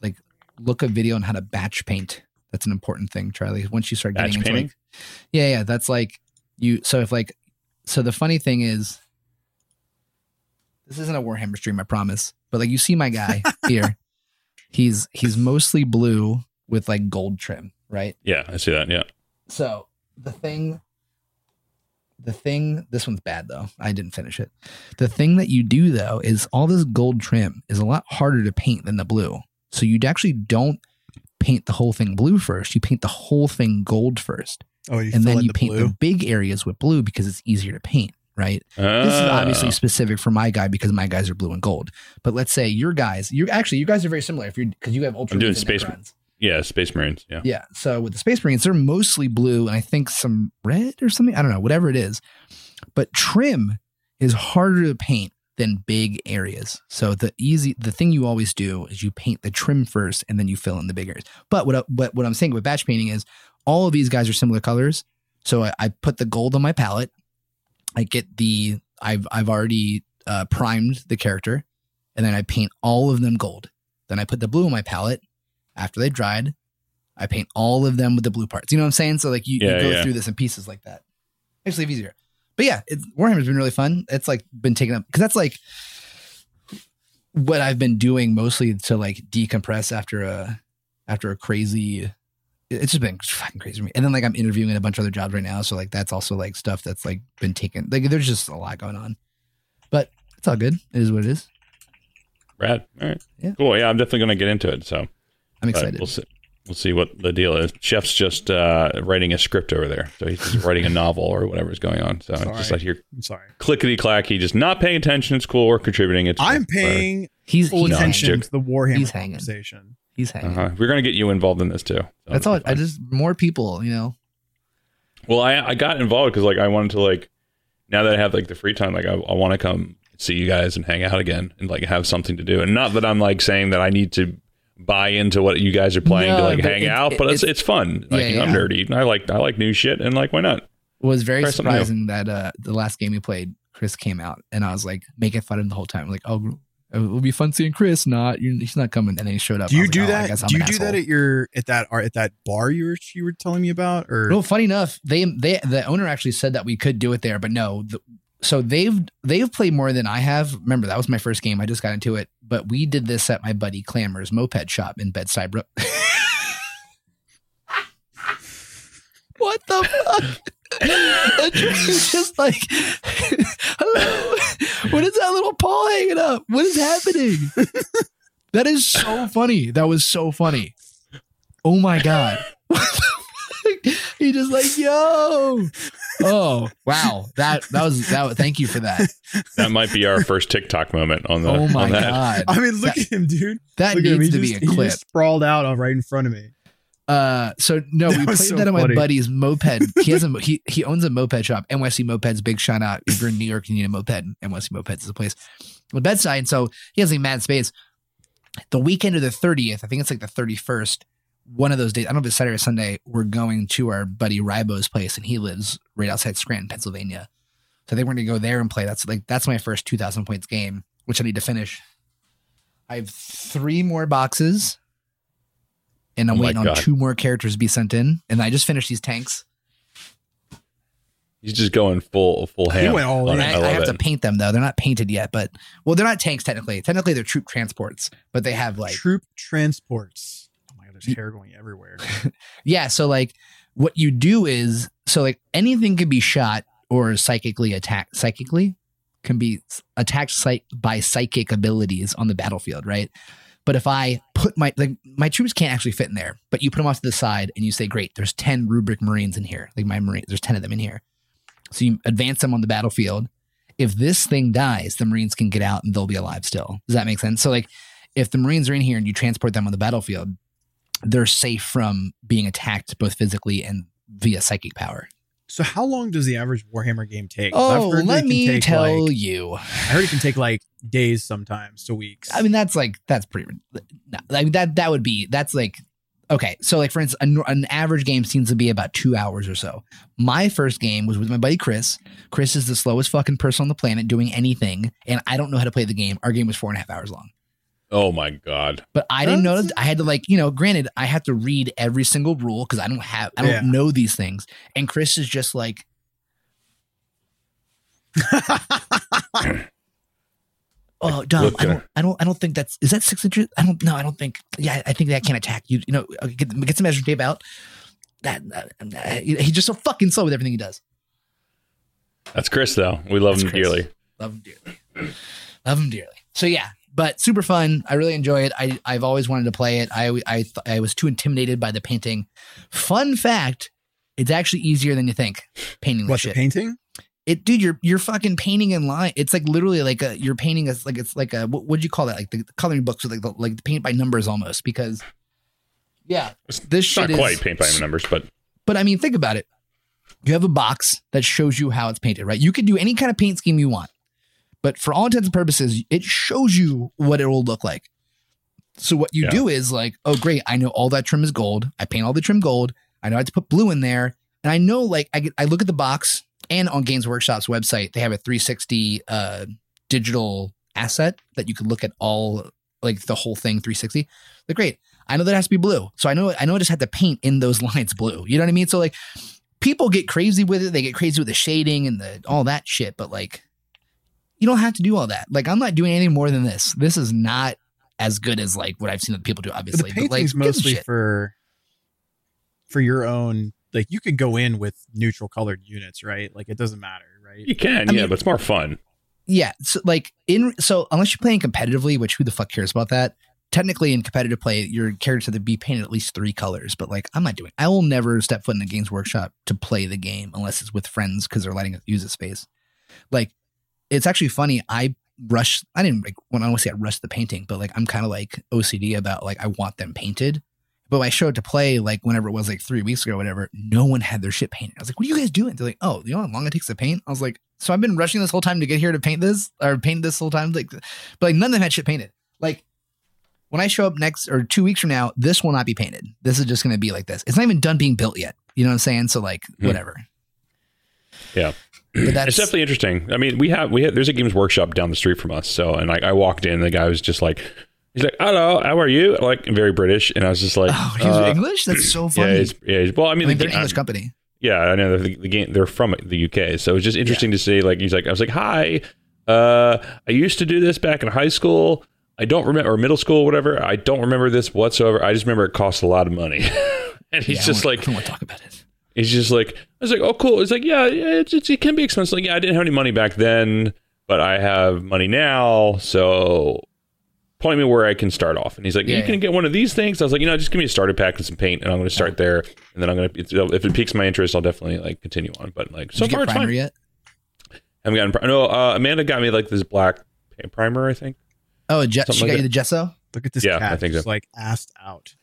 Speaker 2: like look a video on how to batch paint. That's an important thing, Charlie. Once you start getting
Speaker 1: Batch
Speaker 2: into
Speaker 1: painting?
Speaker 2: like yeah, yeah, that's like you. So if like so, the funny thing is. This isn't a Warhammer stream, I promise. But like you see my guy here, he's he's mostly blue with like gold trim, right?
Speaker 1: yeah, I see that. Yeah,
Speaker 2: So the thing, the thing, this one's bad though. I didn't finish it. The thing that you do though is all this gold trim is a lot harder to paint than the blue. So you actually don't paint the whole thing blue first. You paint the whole thing gold first,
Speaker 3: Oh, you
Speaker 2: and then you
Speaker 3: the
Speaker 2: paint
Speaker 3: blue?
Speaker 2: the big areas with blue because it's easier to paint. Right. This is
Speaker 1: Ah.
Speaker 2: obviously specific for my guy because my guys are blue and gold. But let's say your guys, you actually you guys are very similar. If you're because you have ultra.
Speaker 1: I'm doing Space-
Speaker 2: Necrons.
Speaker 1: yeah, Space Marines. Yeah,
Speaker 2: Yeah. So with the Space Marines, they're mostly blue and I think some red or something. I don't know, whatever it is. But trim is harder to paint than big areas. So the easy, the thing you always do is you paint the trim first and then you fill in the big areas. But what, what, what I'm saying with batch painting is all of these guys are similar colors. So I, I put the gold on my palette. I get the, I've, I've already uh, primed the character and then I paint all of them gold. Then I put the blue on my palette after they dried. I paint all of them with the blue parts. You know what I'm saying? So like you,
Speaker 1: Yeah,
Speaker 2: you go
Speaker 1: yeah.
Speaker 2: through this in pieces like that. Makes life easier. But yeah, Warhammer's been really fun. It's like been taken up because that's like what I've been doing mostly to like decompress after a after a crazy it's just been fucking crazy for me. And then like I'm interviewing in a bunch of other jobs right now, so like that's also like stuff that's like been taken. Like there's just a lot going on, but it's all good. It is what it is.
Speaker 1: Rad. All right.
Speaker 2: Yeah.
Speaker 1: Cool. Yeah, I'm definitely going to get into it. So
Speaker 2: I'm
Speaker 1: but
Speaker 2: excited.
Speaker 1: we'll see. We'll see what the deal is. Chef's just uh, writing a script over there, so he's just writing a novel or whatever's going on. So it's just like you're
Speaker 3: I'm sorry.
Speaker 1: clickety clacky, just not paying attention. It's cool. We're contributing. It's
Speaker 3: I'm
Speaker 1: cool.
Speaker 3: paying
Speaker 2: he's
Speaker 3: full
Speaker 2: he's
Speaker 3: attention
Speaker 1: joking.
Speaker 3: to the Warhammer
Speaker 2: He's hanging.
Speaker 3: conversation.
Speaker 2: he's hanging.
Speaker 1: Uh-huh. We're going to get you involved in this too. So
Speaker 2: That's all.
Speaker 1: it'll
Speaker 2: I just more people. You know.
Speaker 1: Well, I I got involved because like I wanted to like now that I have like the free time, like I, I want to come see you guys and hang out again and like have something to do. And not that I'm like saying that I need to buy into what you guys are playing to like hang
Speaker 2: it-
Speaker 1: out,
Speaker 2: it-
Speaker 1: but it's
Speaker 2: it's-
Speaker 1: it's fun. Like
Speaker 2: Yeah,
Speaker 1: you know, I'm nerdy. And I like I like new shit and like why not?
Speaker 2: It was very
Speaker 1: Try
Speaker 2: surprising that uh the last game we played, Chris came out, and I was like making fun of him the whole time. Like, oh, it will be fun seeing Chris. Not he's not coming, and then he showed up.
Speaker 3: Do you
Speaker 2: was like,
Speaker 3: do
Speaker 2: oh,
Speaker 3: that? Do you
Speaker 2: an
Speaker 3: do that at your at that or at that bar you were you were telling me about? Or
Speaker 2: No, funny enough, they they the owner actually said that we could do it there, but no. The, so they've they've played more than I have. Remember that was my first game. I just got into it, but we did this at my buddy Clammer's moped shop in Bedside Brook. what the fuck? Just like, hello. What is that little paw hanging up? What is happening? that is so funny. That was so funny. Oh my god. he just like, yo. Oh, wow. That that was that thank you for that.
Speaker 1: That might be our first TikTok moment on the
Speaker 2: Oh my
Speaker 1: on that.
Speaker 2: god.
Speaker 3: I mean, look
Speaker 2: That-
Speaker 3: at him, dude.
Speaker 2: That
Speaker 3: Look
Speaker 2: needs to
Speaker 3: just,
Speaker 2: be a
Speaker 3: he
Speaker 2: clip.
Speaker 3: just sprawled out on right in front of me.
Speaker 2: Uh, so no, we
Speaker 3: That was
Speaker 2: played
Speaker 3: so
Speaker 2: that at my buddy's moped. He has a he he owns a moped shop. NYC Mopeds, big shout out. If you're in New York, you need a moped. NYC Mopeds is a place. The bedside. So he has like mad space. The weekend of the thirtieth, I think it's like the thirty first. One of those days, I don't know if it's Saturday or Sunday. We're going to our buddy Ribo's place, and he lives right outside Scranton, Pennsylvania. So I think we're gonna go there and play. That's like that's my first two thousand points game, which I need to finish. I have three more boxes, and I'm
Speaker 1: Oh my
Speaker 2: waiting on two more characters to be sent in. And I just finished these tanks.
Speaker 1: He's just going full full ham.
Speaker 3: went all in.
Speaker 2: I,
Speaker 1: I,
Speaker 2: I have
Speaker 1: it.
Speaker 2: to paint them though. They're not painted yet, but well, they're not tanks technically. Technically, they're troop transports, but they have like
Speaker 3: Troop transports. There's hair going everywhere.
Speaker 2: yeah. So like, what you do is so like anything can be shot or psychically attacked. Psychically can be attacked psych- by psychic abilities on the battlefield, right? But if I put my like my troops can't actually fit in there, but you put them off to the side and you say, "Great, there's ten rubric Marines in here. Like my Marines, there's ten of them in here." So you advance them on the battlefield. If this thing dies, the Marines can get out and they'll be alive still. Does that make sense? So like, if the Marines are in here and you transport them on the battlefield, they're safe from being attacked both physically and via psychic power.
Speaker 3: So how long does the average Warhammer game take?
Speaker 2: Oh,
Speaker 3: heard
Speaker 2: let me tell
Speaker 3: like-
Speaker 2: you.
Speaker 3: I heard it can take like days sometimes to weeks.
Speaker 2: I mean, that's like that's pretty. Like that that would be that's like okay. So like for instance, an, an average game seems to be about two hours or so. My first game was with my buddy Chris. Chris is the slowest fucking person on the planet doing anything, and I don't know how to play the game. Our game was four and a half hours long.
Speaker 1: Oh my god.
Speaker 2: But I didn't know.
Speaker 3: That's-
Speaker 2: I had to like, you know, granted, I have to read every single rule because I don't have, I don't
Speaker 3: Yeah.
Speaker 2: know these things. And Chris is just like, oh, Dom, I don't, I don't, I don't think that's is that six inches. I don't know. I don't think. Yeah, I think that can attack you. You know, get, get some measuring tape out. That uh, he's just so fucking slow with everything he does.
Speaker 1: That's Chris though. We love
Speaker 2: That's
Speaker 1: him
Speaker 2: Chris.
Speaker 1: dearly.
Speaker 2: Love him dearly. Love him dearly. So yeah, but super fun. I really enjoy it. I I've always wanted to play it. I I th- I was too intimidated by the painting. Fun fact: it's actually easier than you think. Painting this
Speaker 3: what the
Speaker 2: shit.
Speaker 3: painting?
Speaker 2: It, dude, you're you're fucking painting in line. It's like literally like a you're painting as like it's like a what would you call that? Like the coloring books with like the, like the paint by numbers almost because. Yeah, this
Speaker 1: It's
Speaker 2: shit
Speaker 1: not
Speaker 2: is
Speaker 1: quite paint by numbers, but
Speaker 2: but I mean, think about it. You have a box that shows you how it's painted, right? You can do any kind of paint scheme you want, but for all intents and purposes, it shows you what it will look like. So what you
Speaker 1: Yeah.
Speaker 2: do is like, oh great, I know all that trim is gold. I paint all the trim gold. I know I have to put blue in there, and I know like I get, I look at the box and on Games Workshop's website they have a 360 uh, digital asset that you can look at all like the whole thing 360. Like great, I know that has to be blue. So I know I know I just had to paint in those lines blue. You know what I mean? So like people get crazy with it. They get crazy with the shading and the all that shit, but like you don't have to do all that. Like I'm not doing anything more than this. This is not as good as like what I've seen other people do, obviously.
Speaker 3: the
Speaker 2: But, like,
Speaker 3: painting's
Speaker 2: who gives
Speaker 3: mostly for for your own like you could go in with neutral colored units, right? Like it doesn't matter, right?
Speaker 1: You can,
Speaker 2: I
Speaker 1: yeah,
Speaker 2: mean-
Speaker 1: but it's more fun.
Speaker 2: Yeah, so like in so unless you're playing competitively, which who the fuck cares about that? Technically, in competitive play, your character to be painted at least three colors. But like, I'm not doing. I will never step foot in a games workshop to play the game unless it's with friends because they're letting us use the space. Like, it's actually funny. I rush. I didn't like when I want to say I rush the painting, but like I'm kind of like OCD about like I want them painted. But when I showed to play, like whenever it was like three weeks ago, or whatever, no one had their shit painted. I was like, "What are you guys doing?" They're like, "Oh, you know how long it takes to paint?" I was like, "So I've been rushing this whole time to get here to paint this or paint this whole time." Like, but like none of them had shit painted. Like when I show up next or two weeks from now, this will not be painted. This is just going to be like this. It's not even done being built yet. You know what I'm saying? So like,
Speaker 1: Hmm.
Speaker 2: whatever.
Speaker 1: Yeah.
Speaker 2: But that's
Speaker 1: It's definitely interesting. I mean, we have we have there's a games workshop down the street from us. So, and like I walked in, the guy was just like, he's like, "Hello, how are you?" Like very British, and I was just like,
Speaker 2: oh, he's
Speaker 1: uh,
Speaker 2: English. That's so
Speaker 1: Yeah,
Speaker 2: funny.
Speaker 1: it's, yeah. it's- Well, I
Speaker 2: I
Speaker 1: mean,
Speaker 2: mean,
Speaker 1: the,
Speaker 2: they're an English company.
Speaker 1: Yeah, I know the, the game. They're from the UK, so it's just interesting to see. Like he's like, I was like, "Hi, uh, I used to do this back in high school. I don't remember or middle school, whatever. I don't remember this whatsoever. I just remember it cost a lot of money." and he's
Speaker 2: Yeah,
Speaker 1: just like,
Speaker 2: I don't want to talk about it.
Speaker 1: He's just like, I was like, "Oh, cool." It's like, yeah, yeah it's, it's, it can be expensive. Like, yeah, I didn't have any money back then, but I have money now, so. Point me where I can start off, and he's like,
Speaker 2: Yeah,
Speaker 1: "You can get one of these things." I was like, "You know, just give me a starter pack and some paint, and I'm going to start there, and then I'm going to if it piques my interest, I'll definitely like continue on." But like, so far, it's fine.
Speaker 2: yet?
Speaker 1: haven't gotten. No, uh, Amanda got me like this black primer. I think.
Speaker 2: Oh, a Je- she
Speaker 1: like
Speaker 2: got
Speaker 1: that.
Speaker 2: you the gesso.
Speaker 3: Look at this
Speaker 1: Yeah,
Speaker 3: cat
Speaker 1: I think
Speaker 3: just
Speaker 1: so.
Speaker 3: like assed out.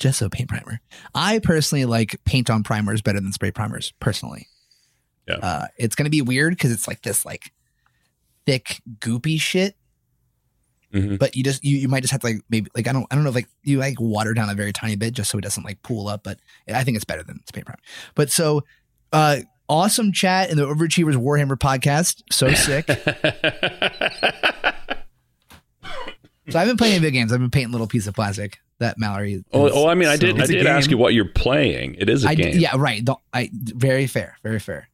Speaker 2: Gesso paint primer. I personally like paint on primers better than spray primers. Personally,
Speaker 1: Yeah.
Speaker 2: Uh, it's gonna be weird because it's like this like thick goopy shit.
Speaker 1: Mhm.
Speaker 2: But you just you, you might just have to like maybe like I don't I don't know if like you like water down a very tiny bit just so it doesn't like pool up. But I think it's better than paint primer. But so uh awesome chat in the Overachievers Warhammer podcast. So sick. so I've been playing video games. I've been painting little piece of plastic that Mallory.
Speaker 1: oh,
Speaker 2: is
Speaker 1: oh, I mean, I
Speaker 2: so-
Speaker 1: did. I did ask you what you're playing. It is a
Speaker 2: I
Speaker 1: game.
Speaker 2: d- yeah, right. Don't, I very fair, very fair.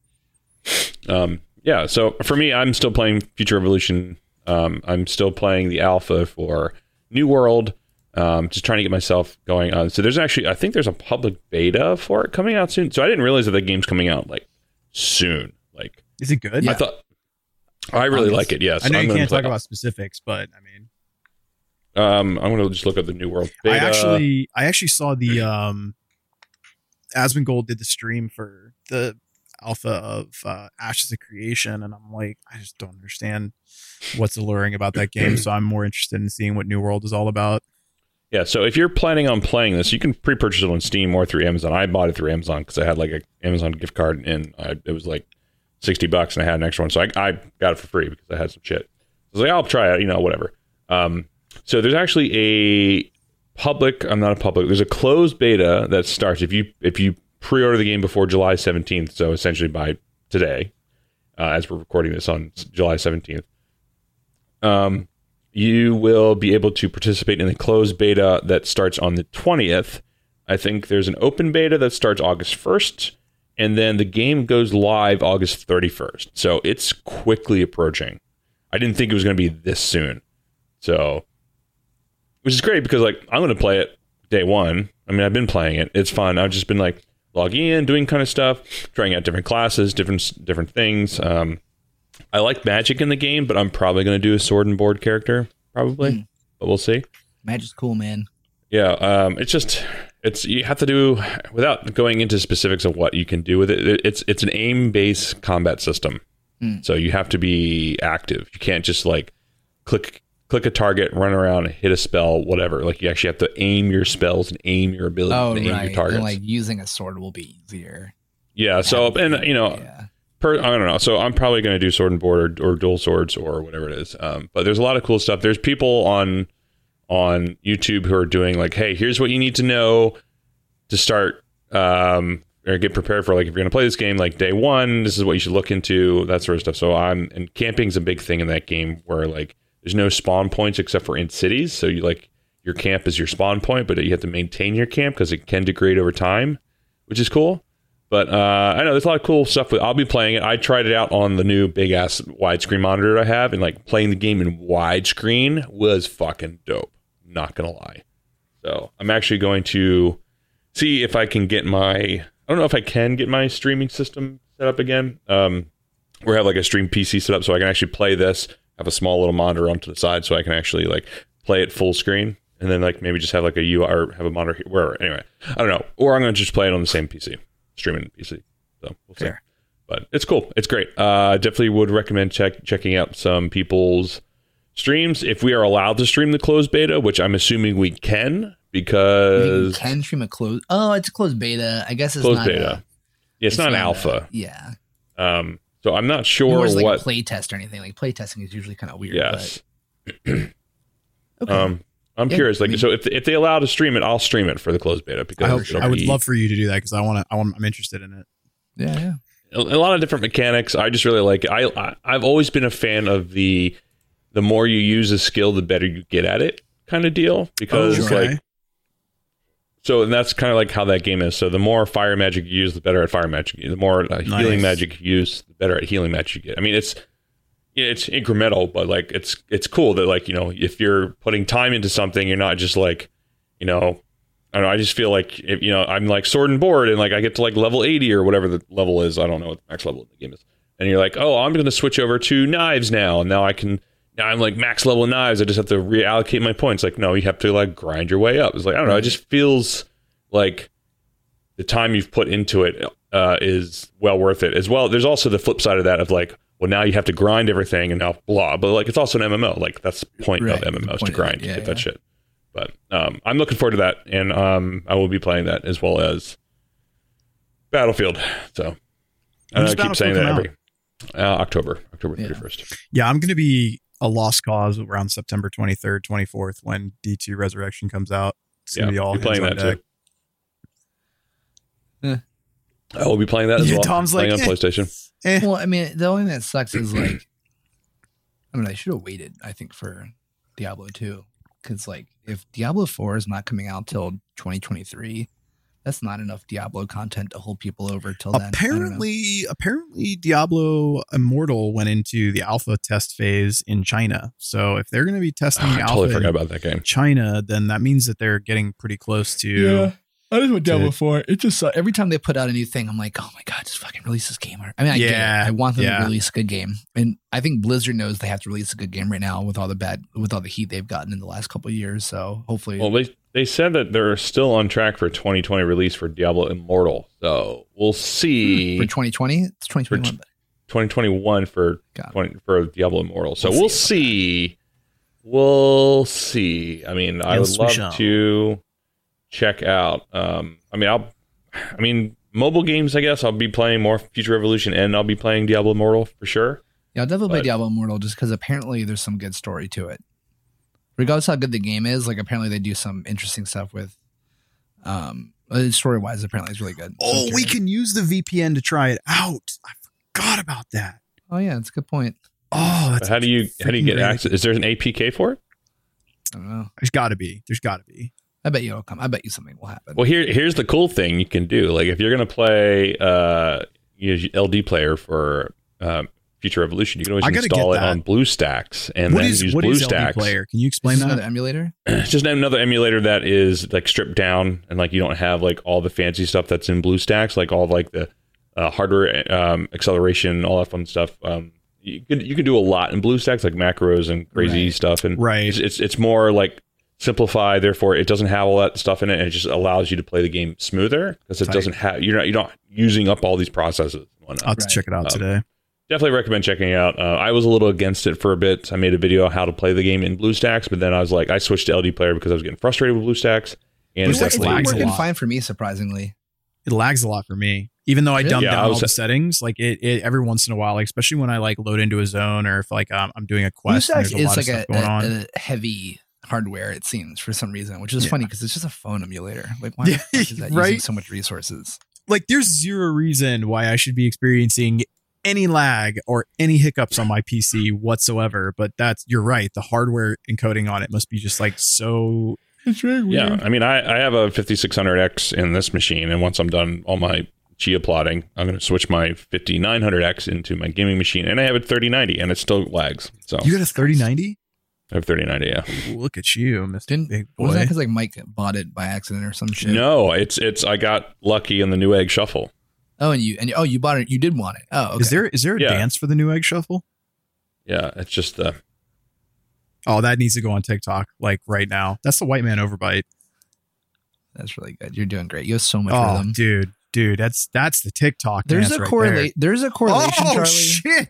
Speaker 1: Um, yeah. So for me, I'm still playing Future Revolution. Um, I'm still playing the alpha for New World. Um, just trying to get myself going on. So there's actually, I think there's a public beta for it coming out soon. So I didn't realize that the game's coming out like soon. Like
Speaker 3: Is it good?
Speaker 1: I thought. I really
Speaker 2: August.
Speaker 1: like it. Yes,
Speaker 3: I know
Speaker 1: I'm
Speaker 3: you
Speaker 1: gonna
Speaker 3: can't
Speaker 1: play-
Speaker 3: talk about specifics, but I mean,
Speaker 1: Um, I'm gonna just look at the New World beta.
Speaker 3: I actually, I actually saw the um, Asmongold did the stream for the alpha of uh, Ashes of Creation, and I'm like, I just don't understand what's alluring about that game. so I'm more interested in seeing what New World is all about.
Speaker 1: Yeah, so if you're planning on playing this, you can pre-purchase it on Steam or through Amazon. I bought it through Amazon because I had like an Amazon gift card and I, it was like sixty bucks, and I had an extra one, so I, I got it for free because I had some shit. I was like, I'll try it, you know, whatever. Um, so there's actually a public. I'm not a public. There's a closed beta that starts if you if you pre-order the game before July 17th. So essentially by today, uh, as we're recording this on July 17th. Um, you will be able to participate in the closed beta that starts on the 20th. I think there's an open beta that starts August 1st, and then the game goes live August 31st. So it's quickly approaching. I didn't think it was going to be this soon. So, which is great because, like, I'm going to play it day one. I mean, I've been playing it. It's fun. I've just been, like, logging in, doing kind of stuff, trying out different classes, different different things. Um, I like magic in the game, but I'm probably going to do a sword and board character, probably.
Speaker 2: Hmm.
Speaker 1: But we'll see.
Speaker 2: Magic's cool, man.
Speaker 1: Yeah, um, it's just it's you have to do without going into specifics of what you can do with it. it- It's it's an aim based combat system,
Speaker 2: Hmm.
Speaker 1: so you have to be active. You can't just like click click a target, run around, hit a spell, whatever. Like you actually have to aim your spells and aim your abilities
Speaker 2: Oh,
Speaker 1: and aim
Speaker 2: right.
Speaker 1: your targets.
Speaker 2: And like using a sword will be easier.
Speaker 1: yeah, so and you know
Speaker 2: yeah.
Speaker 1: per, I don't know. So I'm probably going to do sword and board or, or dual swords or whatever it is. Um, but there's a lot of cool stuff. There's people on on YouTube who are doing like, hey, here's what you need to know to start um, or get prepared for. Like if you're going to play this game, like day one, this is what you should look into. That sort of stuff. So I'm and camping's a big thing in that game where like there's no spawn points except for in cities. So you like your camp is your spawn point, but you have to maintain your camp because it can degrade over time, which is cool. But uh, I know there's a lot of cool stuff. With, I'll be playing it. I tried it out on the new big ass widescreen monitor I have, and like playing the game in widescreen was fucking dope. Not gonna lie. So I'm actually going to see if I can get my. I don't know if I can get my streaming system set up again. Um, I have like a stream PC set up so I can actually play this. Have a small little monitor onto the side so I can actually like play it full screen, and then like maybe just have like a UI or have a monitor here, wherever. Anyway, I don't know. Or I'm gonna just play it on the same PC, streaming PC. So we'll see.
Speaker 2: Fair.
Speaker 1: But it's cool. It's great. Uh, definitely would recommend check checking out some people's streams if we are allowed to stream the closed beta, which I'm assuming we can
Speaker 2: You
Speaker 1: because
Speaker 2: can stream a closed. Oh, it's a closed beta. I guess it's
Speaker 1: closed
Speaker 2: not
Speaker 1: beta.
Speaker 2: A,
Speaker 1: Yeah, it's, not an
Speaker 2: a-
Speaker 1: alpha.
Speaker 2: yeah,
Speaker 1: Um, so I'm not sure
Speaker 2: is like
Speaker 1: what.
Speaker 2: a play test or anything. Like play testing is usually kind of weird.
Speaker 1: yes.
Speaker 2: But, okay.
Speaker 1: Um, I'm
Speaker 2: Yeah,
Speaker 1: curious. Like,
Speaker 2: I mean-
Speaker 1: so if if they allow to stream it, I'll stream it for the closed beta because
Speaker 3: I, hope,
Speaker 1: it'll
Speaker 3: I would love for you to do that because I want to. I want, I'm interested in it.
Speaker 2: yeah, yeah.
Speaker 1: a, a lot of different mechanics. I just really like. It. I, I I've always been a fan of the the more you use a skill, the better you get at it kind of deal. Because
Speaker 3: Okay.
Speaker 1: like so, and that's kind of like how that game is. So the more fire magic you use, the better at fire magic. you get. The more uh, healing magic you use, the better at healing magic you get. I mean, it's it's incremental, but like it's it's cool that like you know if you're putting time into something, you're not just like you know. I don't know. I just feel like if you know, I'm like sword and board, and like I get to like level 80 or whatever the level is. I don't know what the max level of the game is. And you're like, oh, I'm going to switch over to knives now, and now I can. Now I'm like max level knives. I just have to reallocate my points. Like, no, you have to like grind your way up. It's like I don't know. It just feels like the time you've put into it uh, is well worth it as well. There's also the flip side of that of like, well, now you have to grind everything and now blah. But like, it's also an MMO. Like that's the point
Speaker 2: Right,
Speaker 1: of MMOs to
Speaker 2: point of
Speaker 1: grind,
Speaker 2: yeah,
Speaker 1: get that shit. But um, I'm looking forward to that, and um, I will be playing that as well as Battlefield. So I, I keep saying that every uh, October, October
Speaker 2: Yeah.
Speaker 1: 31st.
Speaker 3: Yeah, I'm going to be a lost cause around September 23rd, 24th when D2 Resurrection comes out. It's
Speaker 1: Yeah,
Speaker 3: gonna be all
Speaker 1: you're playing
Speaker 3: hands
Speaker 1: that
Speaker 3: on
Speaker 1: too.
Speaker 3: deck.
Speaker 1: I will be playing that as
Speaker 3: Yeah,
Speaker 1: well.
Speaker 3: Tom's
Speaker 1: playing
Speaker 3: like,
Speaker 1: on
Speaker 3: eh.
Speaker 1: PlayStation.
Speaker 3: Eh.
Speaker 2: Well, I mean, the only thing that sucks is like, I mean, I should have waited. I think for Diablo two, because like if Diablo four is not coming out till 2023, that's not enough Diablo content to hold people over till then. I don't know.
Speaker 3: apparently, apparently, Diablo Immortal went into the alpha test phase in China. So if they're going to be testing
Speaker 1: Oh, I
Speaker 3: alpha
Speaker 1: totally
Speaker 3: in
Speaker 1: forgot about that game.
Speaker 3: China, then that means that they're getting pretty close to.
Speaker 2: I just went
Speaker 3: Diablo
Speaker 2: four. It just uh, every time they put out a new thing, I'm like, oh my god, just fucking release this game. I mean, I get
Speaker 3: Yeah,
Speaker 2: it. I want them
Speaker 3: yeah.
Speaker 2: to release a good game, and I think Blizzard knows they have to release a good game right now with all the bad, with all the heat they've gotten in the last couple of years. So hopefully,
Speaker 1: Well, they they said that they're still on track for 2020 release for Diablo Immortal. So we'll see.
Speaker 2: for 2020, it's 2021.
Speaker 1: 2021 for 20, for Diablo Immortal. So
Speaker 2: We'll
Speaker 1: we'll,
Speaker 2: see
Speaker 1: see. We'll see. I mean, I would
Speaker 3: Yes,
Speaker 1: love
Speaker 3: shall.
Speaker 1: to check out. Um, I mean, I'll. I mean, mobile games. I guess I'll be playing more Future Revolution, and I'll be playing Diablo Immortal for sure.
Speaker 2: Yeah, I'll definitely play Diablo Immortal just because apparently there's some good story to it. Regardless how good the game is, like apparently they do some interesting stuff with, um, story wise. Apparently it's really good. So
Speaker 3: Oh, we can use the VPN to try it out. I forgot about that.
Speaker 2: Oh yeah, that's a good point.
Speaker 3: Oh, that's
Speaker 1: how do you how do you get
Speaker 3: great.
Speaker 1: access? Is there an APK for it?
Speaker 2: I don't know.
Speaker 3: There's got to be. There's got to be.
Speaker 2: I bet you it'll come. I bet you something will happen.
Speaker 1: Well, here here's the cool thing you can do. Like if you're gonna play uh use LD player for um, Future Revolution, you can always
Speaker 3: I
Speaker 1: install it
Speaker 3: that.
Speaker 1: on BlueStacks and
Speaker 3: What
Speaker 1: then
Speaker 3: is
Speaker 1: use
Speaker 3: what is LD
Speaker 1: BlueStacks.
Speaker 3: player? Can you explain
Speaker 2: this another
Speaker 3: that?
Speaker 2: emulator?
Speaker 1: It's just another emulator that is like stripped down and like you don't have like all the fancy stuff that's in BlueStacks, like all of, like the uh, hardware um, acceleration, all that fun stuff. Um, you can you could do a lot in BlueStacks, like macros and crazy
Speaker 2: Right.
Speaker 1: stuff, and
Speaker 3: Right.
Speaker 1: it's, it's it's more like simplified. Therefore, it doesn't have all that stuff in it, and it just allows you to play the game smoother because it
Speaker 2: Tight.
Speaker 1: doesn't have you're not you're not using up all these processes.
Speaker 3: I'll have to
Speaker 2: Right.
Speaker 3: check it out
Speaker 1: Um,
Speaker 3: today.
Speaker 1: Definitely recommend checking it out. Uh, I was a little against it for a bit. I made a video on how to play the game in BlueStacks, but then I was like, I switched to LD player because I was getting frustrated with BlueStacks. And
Speaker 3: BlueStacks
Speaker 2: It's
Speaker 1: definitely-
Speaker 3: lags a
Speaker 2: working
Speaker 3: lot.
Speaker 2: fine for me, surprisingly.
Speaker 3: It lags a lot for me. Even though I
Speaker 2: Really?
Speaker 3: dumb
Speaker 1: Yeah,
Speaker 3: down
Speaker 1: I
Speaker 3: all the settings, like it, it every once in a while, like especially when I like load into a zone or if like um, I'm doing a quest and
Speaker 2: BlueStacks
Speaker 3: there's a
Speaker 2: is
Speaker 3: lot of
Speaker 2: like
Speaker 3: stuff
Speaker 2: a,
Speaker 3: going on.
Speaker 2: a, a heavy hardware, it seems, for some reason, which is
Speaker 3: Yeah.
Speaker 2: funny because it's just a phone emulator. Like, why
Speaker 3: Yeah,
Speaker 2: the fuck is that using so much resources?
Speaker 3: like there's zero reason why I should be experiencing any lag or any hiccups on my PC whatsoever. But that's you're right. The hardware encoding on it must be just like so.
Speaker 2: It's very
Speaker 1: yeah, I mean, I, I have a 5600X in this machine, and once I'm done all my Chia plotting, I'm going to switch my 5900X into my gaming machine, and I have a 3090, and it still lags. So
Speaker 3: You got a 3090?
Speaker 1: I have 3090. Yeah.
Speaker 3: Ooh, look at you, Mr.
Speaker 2: Didn't wasn't that because like Mike bought it by accident or some shit?
Speaker 1: No, it's it's. I got lucky in the Newegg shuffle.
Speaker 2: Oh, and you and oh you bought it. You did want it. Oh, okay.
Speaker 3: Is there is there a
Speaker 1: Yeah.
Speaker 3: dance for the Newegg shuffle?
Speaker 1: Yeah, it's just uh,
Speaker 3: Oh, that needs to go on TikTok like right now. That's the white man overbite.
Speaker 2: That's really good. You're doing great. You have so much
Speaker 3: Oh,
Speaker 2: rhythm.
Speaker 3: dude, dude, that's that's the TikTok.
Speaker 2: There's
Speaker 3: dance
Speaker 2: a
Speaker 3: right
Speaker 2: correlate. There's a
Speaker 3: there.
Speaker 2: correlation,
Speaker 3: Oh
Speaker 2: Charlie.
Speaker 3: shit!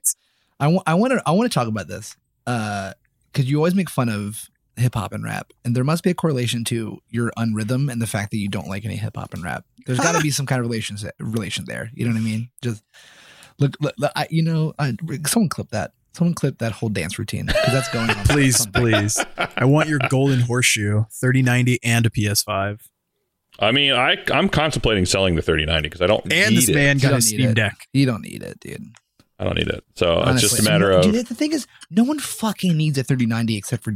Speaker 2: I want. I want to. I want to talk about this Uh, because you always make fun of hip hop and rap, and there must be a correlation to your unrhythm and the fact that you don't like any hip hop and rap. There's got to be some kind of relation relation there. You know what I mean? Just look. look, look, I, you know, I, someone clip that. Someone clip that whole dance routine because that's going on.
Speaker 3: Please, please. I want your golden horseshoe, 3090 and a PS5.
Speaker 1: I mean, I I'm contemplating selling the 3090 because I don't
Speaker 3: And
Speaker 1: need
Speaker 3: this man
Speaker 2: You
Speaker 3: got a Steam. Deck.
Speaker 2: You don't need it, dude.
Speaker 1: I don't need it. So it's just a matter
Speaker 2: No,
Speaker 1: of.
Speaker 2: Dude, the thing is, no one fucking needs a 3090 except for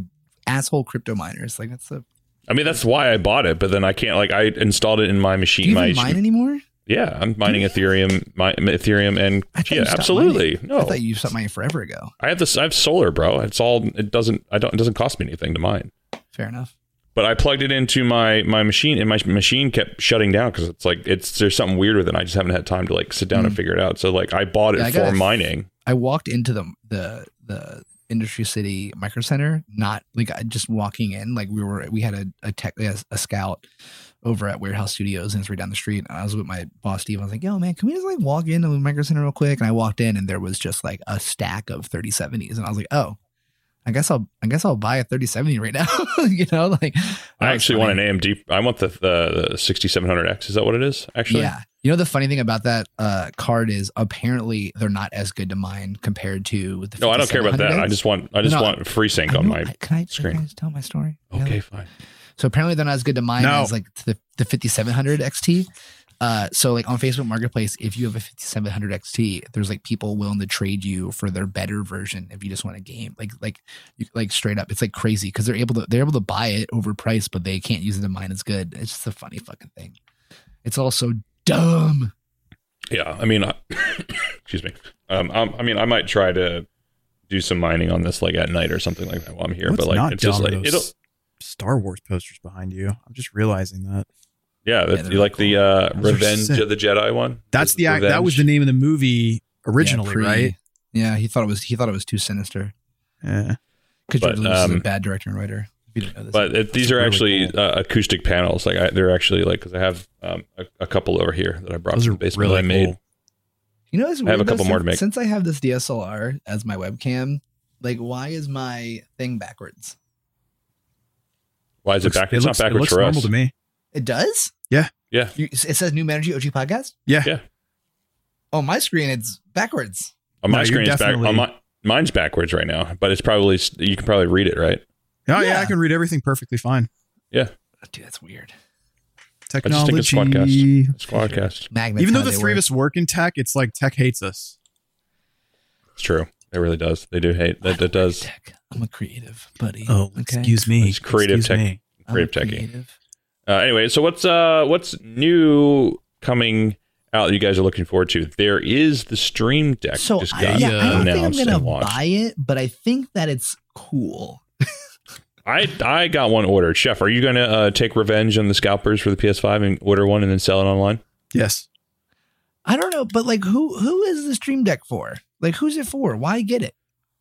Speaker 2: asshole crypto miners. Like that's the.
Speaker 1: I mean, that's why I bought it, but then I can't. Like, I installed it in my machine.
Speaker 2: Do you
Speaker 1: my
Speaker 2: mine anymore?
Speaker 1: yeah, I'm mining Ethereum, my, Ethereum, and yeah, absolutely.
Speaker 2: mining.
Speaker 1: No,
Speaker 2: I thought you stopped mining forever ago.
Speaker 1: I have this. I have solar, bro. It's all. It doesn't. I don't. It doesn't cost me anything to mine.
Speaker 2: Fair enough.
Speaker 1: But I plugged it into my my machine, and my machine kept shutting down because it's like it's there's something weird with it. I just haven't had time to like sit down and
Speaker 2: Mm.
Speaker 1: figure it out. So like I bought it
Speaker 2: Yeah,
Speaker 1: for mining.
Speaker 2: I walked into the the the Industry City Micro Center, not like just walking in. Like we were, we had a a, tech, a, a scout over at Warehouse Studios, and it's right down the street. And I was with my boss Steve. I was like, "Yo, man, can we just like walk into the Micro Center real quick?" And I walked in, and there was just like a stack of 3070s, and I was like, "Oh." I guess I'll I guess I'll buy a 3070 right now. you know, like
Speaker 1: I actually want an AMD. I want the the, the 6700X. Is that what it is? Actually,
Speaker 2: Yeah. You know the funny thing about that uh, card is apparently they're not as good to mine compared to the.
Speaker 1: No, I don't care about that. I just want I just
Speaker 2: No,
Speaker 1: want free sync on my
Speaker 2: can I,
Speaker 1: screen.
Speaker 2: Can I just tell my story? Yeah.
Speaker 1: Okay, fine.
Speaker 2: So apparently they're not as good to mine
Speaker 3: No.
Speaker 2: as like the the 5700 XT. Uh, so like on Facebook Marketplace, if you have a 5700 XT, there's like people willing to trade you for their better version if you just want a game. Like like like straight up, it's like crazy because they're able to they're able to buy it overpriced, but they can't use it to mine as good. It's just a funny fucking thing. It's all so dumb.
Speaker 1: Yeah, I mean, I, excuse me. Um, I'm, I mean, I might try to do some mining on this like at night or something like that while I'm here.
Speaker 3: What's
Speaker 1: but like,
Speaker 3: not
Speaker 1: it's just
Speaker 3: dumb
Speaker 1: like it'll.
Speaker 3: Star Wars posters behind you. I'm just realizing that.
Speaker 1: Yeah, that's,
Speaker 2: they're
Speaker 1: you like the uh, Revenge of the Jedi one.
Speaker 3: That's the act. That was the name of the movie originally,
Speaker 2: Yeah, pre-
Speaker 3: right?
Speaker 2: Yeah, he thought it was he thought it was too sinister.
Speaker 3: Yeah.
Speaker 2: Because
Speaker 1: But,
Speaker 2: George Lucas is a
Speaker 1: um,
Speaker 2: bad director and writer. If you didn't know this.
Speaker 1: But it, these are
Speaker 3: really
Speaker 1: actually
Speaker 3: cool.
Speaker 1: uh, acoustic panels. Like I, they're actually like because I have um, a, a couple over here that I brought
Speaker 3: Those
Speaker 1: from
Speaker 3: are
Speaker 1: the basement
Speaker 3: really
Speaker 1: that I made.
Speaker 3: cool.
Speaker 2: you know, it's
Speaker 1: I have a
Speaker 2: weird, though,
Speaker 1: couple more to
Speaker 2: since-
Speaker 1: make.
Speaker 2: Since I have this DSLR as my webcam, like, why is my thing backwards?
Speaker 1: Why is it
Speaker 3: Looks-
Speaker 1: back? It's
Speaker 3: looks-
Speaker 1: not backwards
Speaker 3: looks
Speaker 1: for
Speaker 3: normal
Speaker 1: us.
Speaker 3: to me.
Speaker 2: It does.
Speaker 3: Yeah.
Speaker 1: Yeah.
Speaker 2: You, it says New Energy OG podcast.
Speaker 3: Yeah.
Speaker 1: Yeah.
Speaker 2: On my screen, it's backwards.
Speaker 1: On my
Speaker 3: No,
Speaker 1: screen, it's back. On my, mine's backwards right now, but it's probably you can probably read it right.
Speaker 3: Oh yeah.
Speaker 2: Yeah.
Speaker 3: I can read everything perfectly fine.
Speaker 2: Yeah. dude, that's weird.
Speaker 1: just think it's
Speaker 3: Technology.
Speaker 1: It's Squadcast.
Speaker 2: Magnet.
Speaker 3: Even though the three of us work in tech, it's like tech hates us.
Speaker 1: It's true. It really does. They do hate that. That does.
Speaker 2: Tech. I'm a creative, buddy.
Speaker 3: Oh,
Speaker 2: Okay.
Speaker 3: excuse me.
Speaker 1: It's creative
Speaker 3: Excuse
Speaker 1: tech-
Speaker 3: me.
Speaker 1: Creative
Speaker 2: a
Speaker 1: techie.
Speaker 2: creative.
Speaker 1: Uh, anyway, so what's uh what's new coming out you guys are looking forward to? There is the Steam Deck
Speaker 2: So
Speaker 1: just
Speaker 2: I, yeah, I don't think I'm gonna buy it, but I think that it's cool.
Speaker 1: I I got one ordered. Chef, are you going to uh, take revenge on the scalpers for the PS5 and order one and then sell it online?
Speaker 3: Yes.
Speaker 2: I don't know, but like, who who is the Steam Deck for? Like, who's it for? Why get it?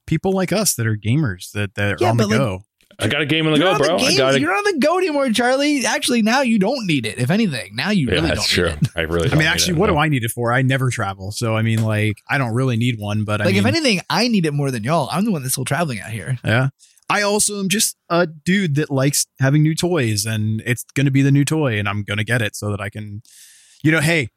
Speaker 3: People like us that are gamers that, that are
Speaker 2: Yeah,
Speaker 3: on the
Speaker 2: like,
Speaker 3: go.
Speaker 1: I got a game on the
Speaker 2: You're
Speaker 1: go,
Speaker 2: on
Speaker 1: bro.
Speaker 2: the
Speaker 1: I
Speaker 2: game-
Speaker 1: got a,
Speaker 2: You're on the go anymore, Charlie. Actually, now you don't need it. If anything, now you
Speaker 1: yeah,
Speaker 2: really
Speaker 1: that's
Speaker 2: don't
Speaker 1: true.
Speaker 2: need it.
Speaker 1: I really.
Speaker 3: I mean, actually, what do I need it for? I never travel, so I mean, like, I don't really need one. But I
Speaker 2: Like,
Speaker 3: mean,
Speaker 2: if anything, I need it more than y'all. I'm the one that's still traveling out here.
Speaker 3: yeah. I also am just a dude that likes having new toys, and it's going to be the new toy, and I'm going to get it so that I can, you know, hey,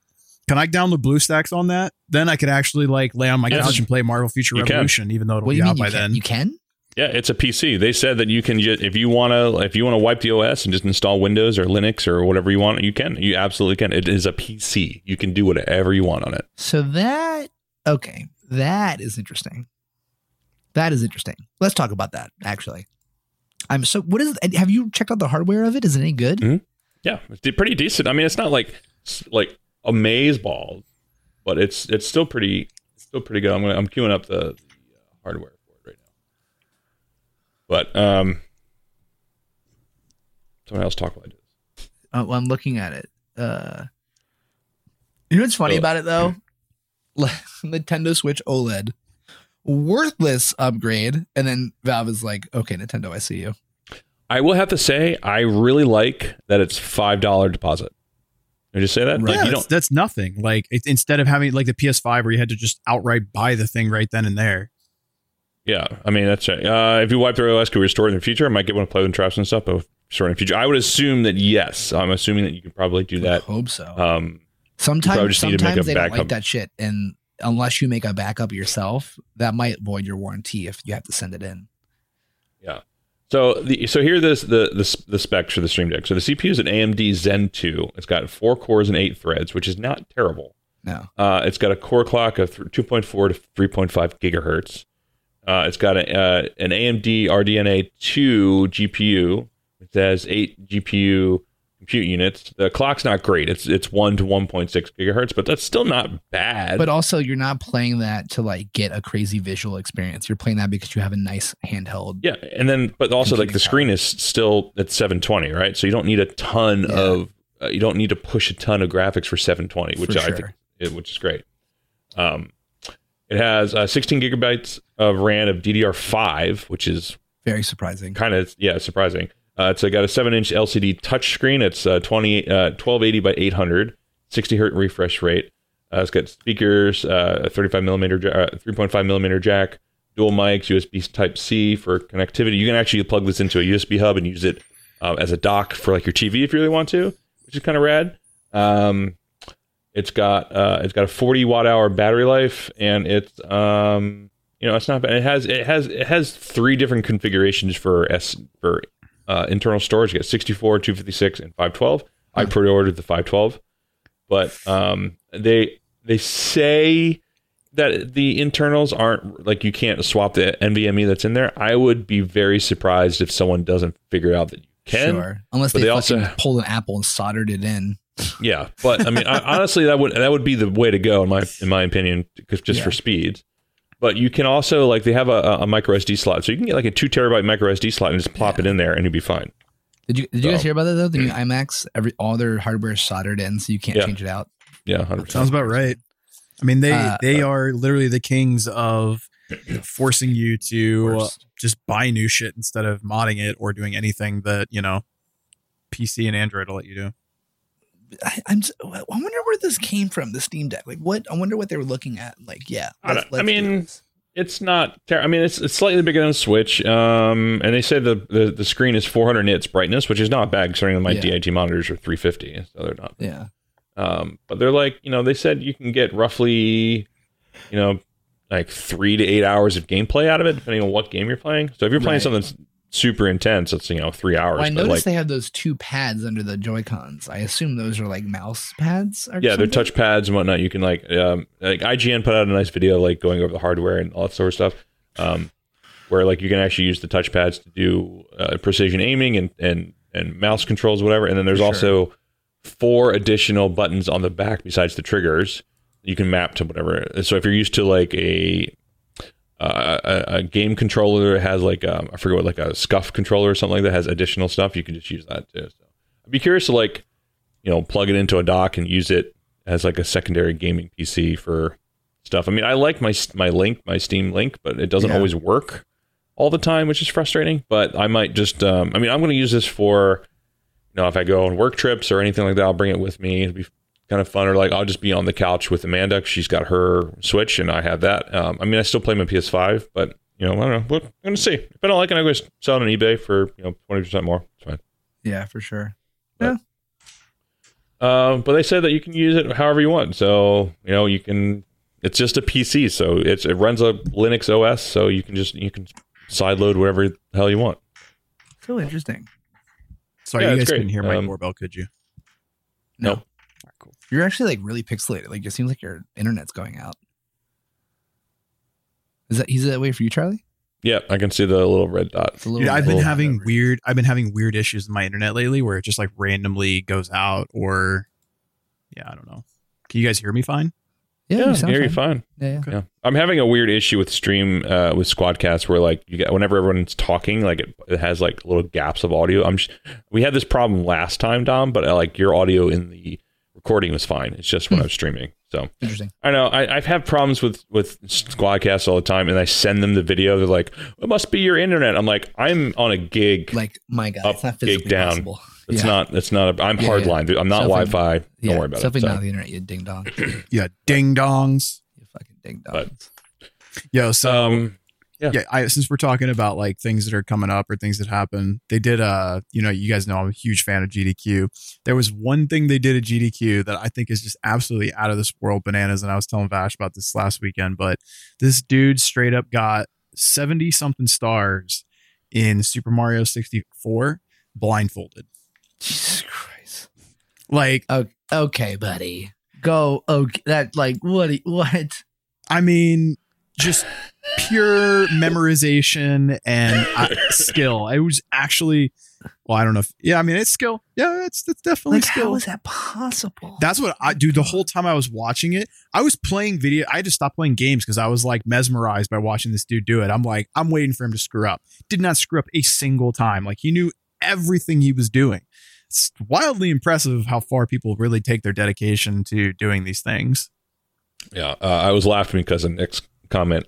Speaker 3: can I download BlueStacks on that? Then I could actually like lay on my
Speaker 1: Yes.
Speaker 3: couch and play Marvel Future
Speaker 1: You can.
Speaker 3: Revolution, even though it'll
Speaker 2: What
Speaker 3: be out by
Speaker 2: can?
Speaker 3: then.
Speaker 2: You can?
Speaker 1: Yeah, it's a PC. They said that you can just if you want to if you want to wipe the OS and just install Windows or Linux or whatever you want, you can. You absolutely can. It is a PC. You can do whatever you want on it.
Speaker 2: So that okay, that is interesting. That is interesting. Let's talk about that. Actually, I'm so. What is? Have you checked out the hardware of it? Is it any good?
Speaker 1: Mhm. Yeah, it's pretty decent. I mean, it's not like like amaze balls, but it's it's still pretty it's still pretty good. I'm gonna, I'm queuing up the, the uh, hardware for it right now. But um, someone else talk about it.
Speaker 2: Uh, well, I'm looking at it. Uh, you know what's funny
Speaker 1: Oh.
Speaker 2: about it though? Nintendo Switch OLED, worthless upgrade, and then Valve is like, "Okay, Nintendo, I see you."
Speaker 1: I will have to say, I really like that it's five dollar deposit. Did I just say that?
Speaker 2: Right.
Speaker 1: Like,
Speaker 3: yeah,
Speaker 1: you
Speaker 3: that's, that's nothing. Like it, instead of having like the PS5 where you had to just outright buy the thing right then and there.
Speaker 1: Yeah, I mean that's right. Uh, if you wipe their OS, could we restore it in the future? I might get one to play with traps and stuff, but restore it in the future. I would assume that yes. I'm assuming that you could probably do that.
Speaker 2: I hope so.
Speaker 1: Um, probably
Speaker 2: sometimes,
Speaker 1: just need to
Speaker 2: sometimes they don't like that shit, and unless you make a backup yourself, that might void your warranty if you have to send it in. Yeah.
Speaker 1: So the so here this the the the specs for the Steam Deck. So the CPU is an AMD Zen 2. It's got four cores and eight threads, which is not terrible.
Speaker 2: No,
Speaker 1: Uh, it's got a core clock of th- 2.4 to 3.5 gigahertz. Uh, it's got a, uh, an AMD RDNA 2 GPU. It has eight GPU compute units. The clock's not great. It's it's one to 1.6 gigahertz, but that's still not bad.
Speaker 2: but also you're not playing that to like get a crazy visual experience. You're playing that because you have a nice handheld.
Speaker 1: Yeah, and then but also like the screen is still at 720, right? So you don't need a ton
Speaker 2: Yeah.
Speaker 1: of uh, you don't need to push a ton of graphics for 720, which
Speaker 2: For
Speaker 1: I
Speaker 2: sure.
Speaker 1: think it, which is great. Um, it has uh, 16 gigabytes of RAM of DDR5, which is
Speaker 2: Very surprising.
Speaker 1: kind of yeah surprising. Uh, it's uh, got a seven inch LCD touchscreen. It's uh, 20 uh, 1280 by 800, 60 hertz refresh rate. Uh, it's got speakers, uh, a 35 millimeter, uh, 3.5 millimeter jack, dual mics, USB Type C for connectivity. You can actually plug this into a USB hub and use it uh, as a dock for like your TV if you really want to, which is kind of rad. Um, it's got it's got a 40 watt hour battery life, and it's um, you know it's not bad. It has it has it has three different configurations for S for uh, internal storage. You got 64, 256, and 512. I
Speaker 2: Hmm.
Speaker 1: pre-ordered the 512, but um, they they say that the internals aren't like you can't swap the NVMe that's in there. I would be very surprised if someone doesn't figure out that you can.
Speaker 2: sure, unless they,
Speaker 1: they also-
Speaker 2: pulled an apple and soldered it in.
Speaker 1: Yeah, but I mean, I, honestly, that would that would be the way to go in my in my opinion, because just
Speaker 2: Yeah.
Speaker 1: for speeds. But you can also like they have a, a micro SD slot, so you can get like a two terabyte micro SD slot and just plop it in there, and you'll be fine.
Speaker 2: Did you did you guys hear about that though? The new iMacs, every all their hardware is soldered in, so you can't
Speaker 1: Yeah.
Speaker 2: change it out.
Speaker 1: Yeah, hundred
Speaker 3: Sounds about right. I mean, they
Speaker 2: Uh,
Speaker 3: they are literally the kings of forcing you to uh,
Speaker 2: Worst.
Speaker 3: just buy new shit instead of modding it or doing anything that you know PC and Android will let you do.
Speaker 2: I, I'm. s- I wonder where this came from. The Steam Deck. Like what? I wonder what they were looking at. Like yeah.
Speaker 1: I
Speaker 2: let's-
Speaker 1: I
Speaker 2: let's do
Speaker 1: mean. It's not. Ter- I mean, it's it's slightly bigger than a Switch. Um, and they say the, the the screen is 400 nits brightness, which is not bad considering my
Speaker 2: Yeah.
Speaker 1: DIT monitors are 350, so they're not
Speaker 2: yeah.
Speaker 1: Um, but they're like, you know, they said you can get roughly, you know, like three to eight hours of gameplay out of it, depending on what game you're playing. So if you're playing
Speaker 2: Right.
Speaker 1: something that's super intense, it's you know three hours.
Speaker 2: Well, I
Speaker 1: but
Speaker 2: noticed
Speaker 1: like,
Speaker 2: they have those two pads under the Joy Cons. I assume those are like mouse pads. Or
Speaker 1: yeah, they're
Speaker 2: something?
Speaker 1: touch pads and whatnot. You can like, um, like IGN put out a nice video like going over the hardware and all that sort of stuff. Um, where like you can actually use the touch pads to do uh, precision aiming and and and mouse controls, whatever. And then there's
Speaker 2: For
Speaker 1: also four additional buttons on the back besides the triggers you can map to whatever. So if you're used to like a uh, a, a game controller that has like um, I forget what like a SCUF controller or something like that has additional stuff, you can just use that too. So I'd be curious to like you know plug it into a dock and use it as like a secondary gaming PC for stuff. I mean, I like my my link, my Steam link, but it doesn't
Speaker 2: Yeah.
Speaker 1: always work all the time, which is frustrating. But I might just um, I mean, I'm going to use this for you know if I go on work trips or anything like that, I'll bring it with me. It'd be kind of fun, or like I'll just be on the couch with Amanda. She's got her Switch, and I have that. Um, I mean, I still play my PS5, but you know, I don't know. We're to see. If I don't like it, I'm to sell it on eBay for you know twenty percent more. It's fine.
Speaker 2: Yeah, for sure. Yeah.
Speaker 1: Um, but they said that you can use it however you want. So you know, you can. It's just a PC, so it's it runs a Linux OS, so you can just you can sideload whatever the hell you want.
Speaker 2: So interesting.
Speaker 3: Sorry,
Speaker 1: Yeah,
Speaker 3: you guys
Speaker 1: great.
Speaker 3: couldn't hear my
Speaker 1: Um,
Speaker 3: doorbell, could you?
Speaker 2: No.
Speaker 1: No.
Speaker 3: Alright, cool.
Speaker 2: You're actually like really pixelated. Like it seems like your internet's going out. Is that is that way for you, Charlie?
Speaker 1: Yeah, I can see the little red dot.
Speaker 2: Little
Speaker 3: Dude, I've been
Speaker 2: little-
Speaker 3: having weird. I've been having weird issues with my internet lately, where it just like randomly goes out, or yeah, I don't know. Can you guys hear me fine?
Speaker 2: Yeah,
Speaker 1: Yeah,
Speaker 2: you sound
Speaker 1: hear you
Speaker 2: fine.
Speaker 1: fine.
Speaker 2: Yeah, yeah.
Speaker 1: Yeah, I'm having a weird issue with stream uh, with Squadcast where like you get whenever everyone's talking, like it, it has like little gaps of audio. I'm sh- we had this problem last time, Dom, but uh, like your audio in the recording was fine. It's just when
Speaker 2: Hmm.
Speaker 1: I'm streaming. So
Speaker 2: Interesting.
Speaker 1: I know I, I've had problems with with Squadcast all the time, and I send them the video. They're like, "It must be your internet." I'm like, "I'm on a gig.
Speaker 2: Like, my God,
Speaker 1: Up,
Speaker 2: it's not
Speaker 1: gig
Speaker 2: physically
Speaker 1: down.
Speaker 2: possible.
Speaker 1: it's
Speaker 2: yeah.
Speaker 1: not. It's not. A, I'm
Speaker 2: Yeah, yeah.
Speaker 1: hardline. dude. I'm not
Speaker 2: Definitely-
Speaker 1: Wi-Fi. Don't
Speaker 2: yeah,
Speaker 1: worry about it.
Speaker 2: definitely
Speaker 1: So,
Speaker 2: not the internet, you ding dong.
Speaker 3: Yeah, ding dongs.
Speaker 2: you fucking ding
Speaker 1: But-
Speaker 2: dongs.
Speaker 3: Yo, so
Speaker 1: um, Yeah.
Speaker 3: yeah, I, since we're talking about like things that are coming up or things that happen, they did. Uh, you know, you guys know I'm a huge fan of GDQ. There was one thing they did at GDQ that I think is just absolutely out of this world bananas, and I was telling Vash about this last weekend. But this dude straight up got seventy something stars in Super Mario 64 blindfolded.
Speaker 2: Jesus Christ.
Speaker 3: Like,
Speaker 2: Okay, buddy. Go. Okay. That, like, what? What?
Speaker 3: I mean, just pure memorization and uh, skill. I was actually, well, I don't know. If, yeah, I mean, it's skill. Yeah, it's it's definitely
Speaker 2: Like,
Speaker 3: skill.
Speaker 2: how is that possible?
Speaker 3: That's what I do. The whole time I was watching it, I was playing video. I had to stop playing games because I was like mesmerized by watching this dude do it. I'm like, I'm waiting for him to screw up. Did not screw up a single time. Like he knew everything he was doing. It's wildly impressive how far people really take their dedication to doing these things.
Speaker 1: Yeah, uh, I was laughing because of Nick's comment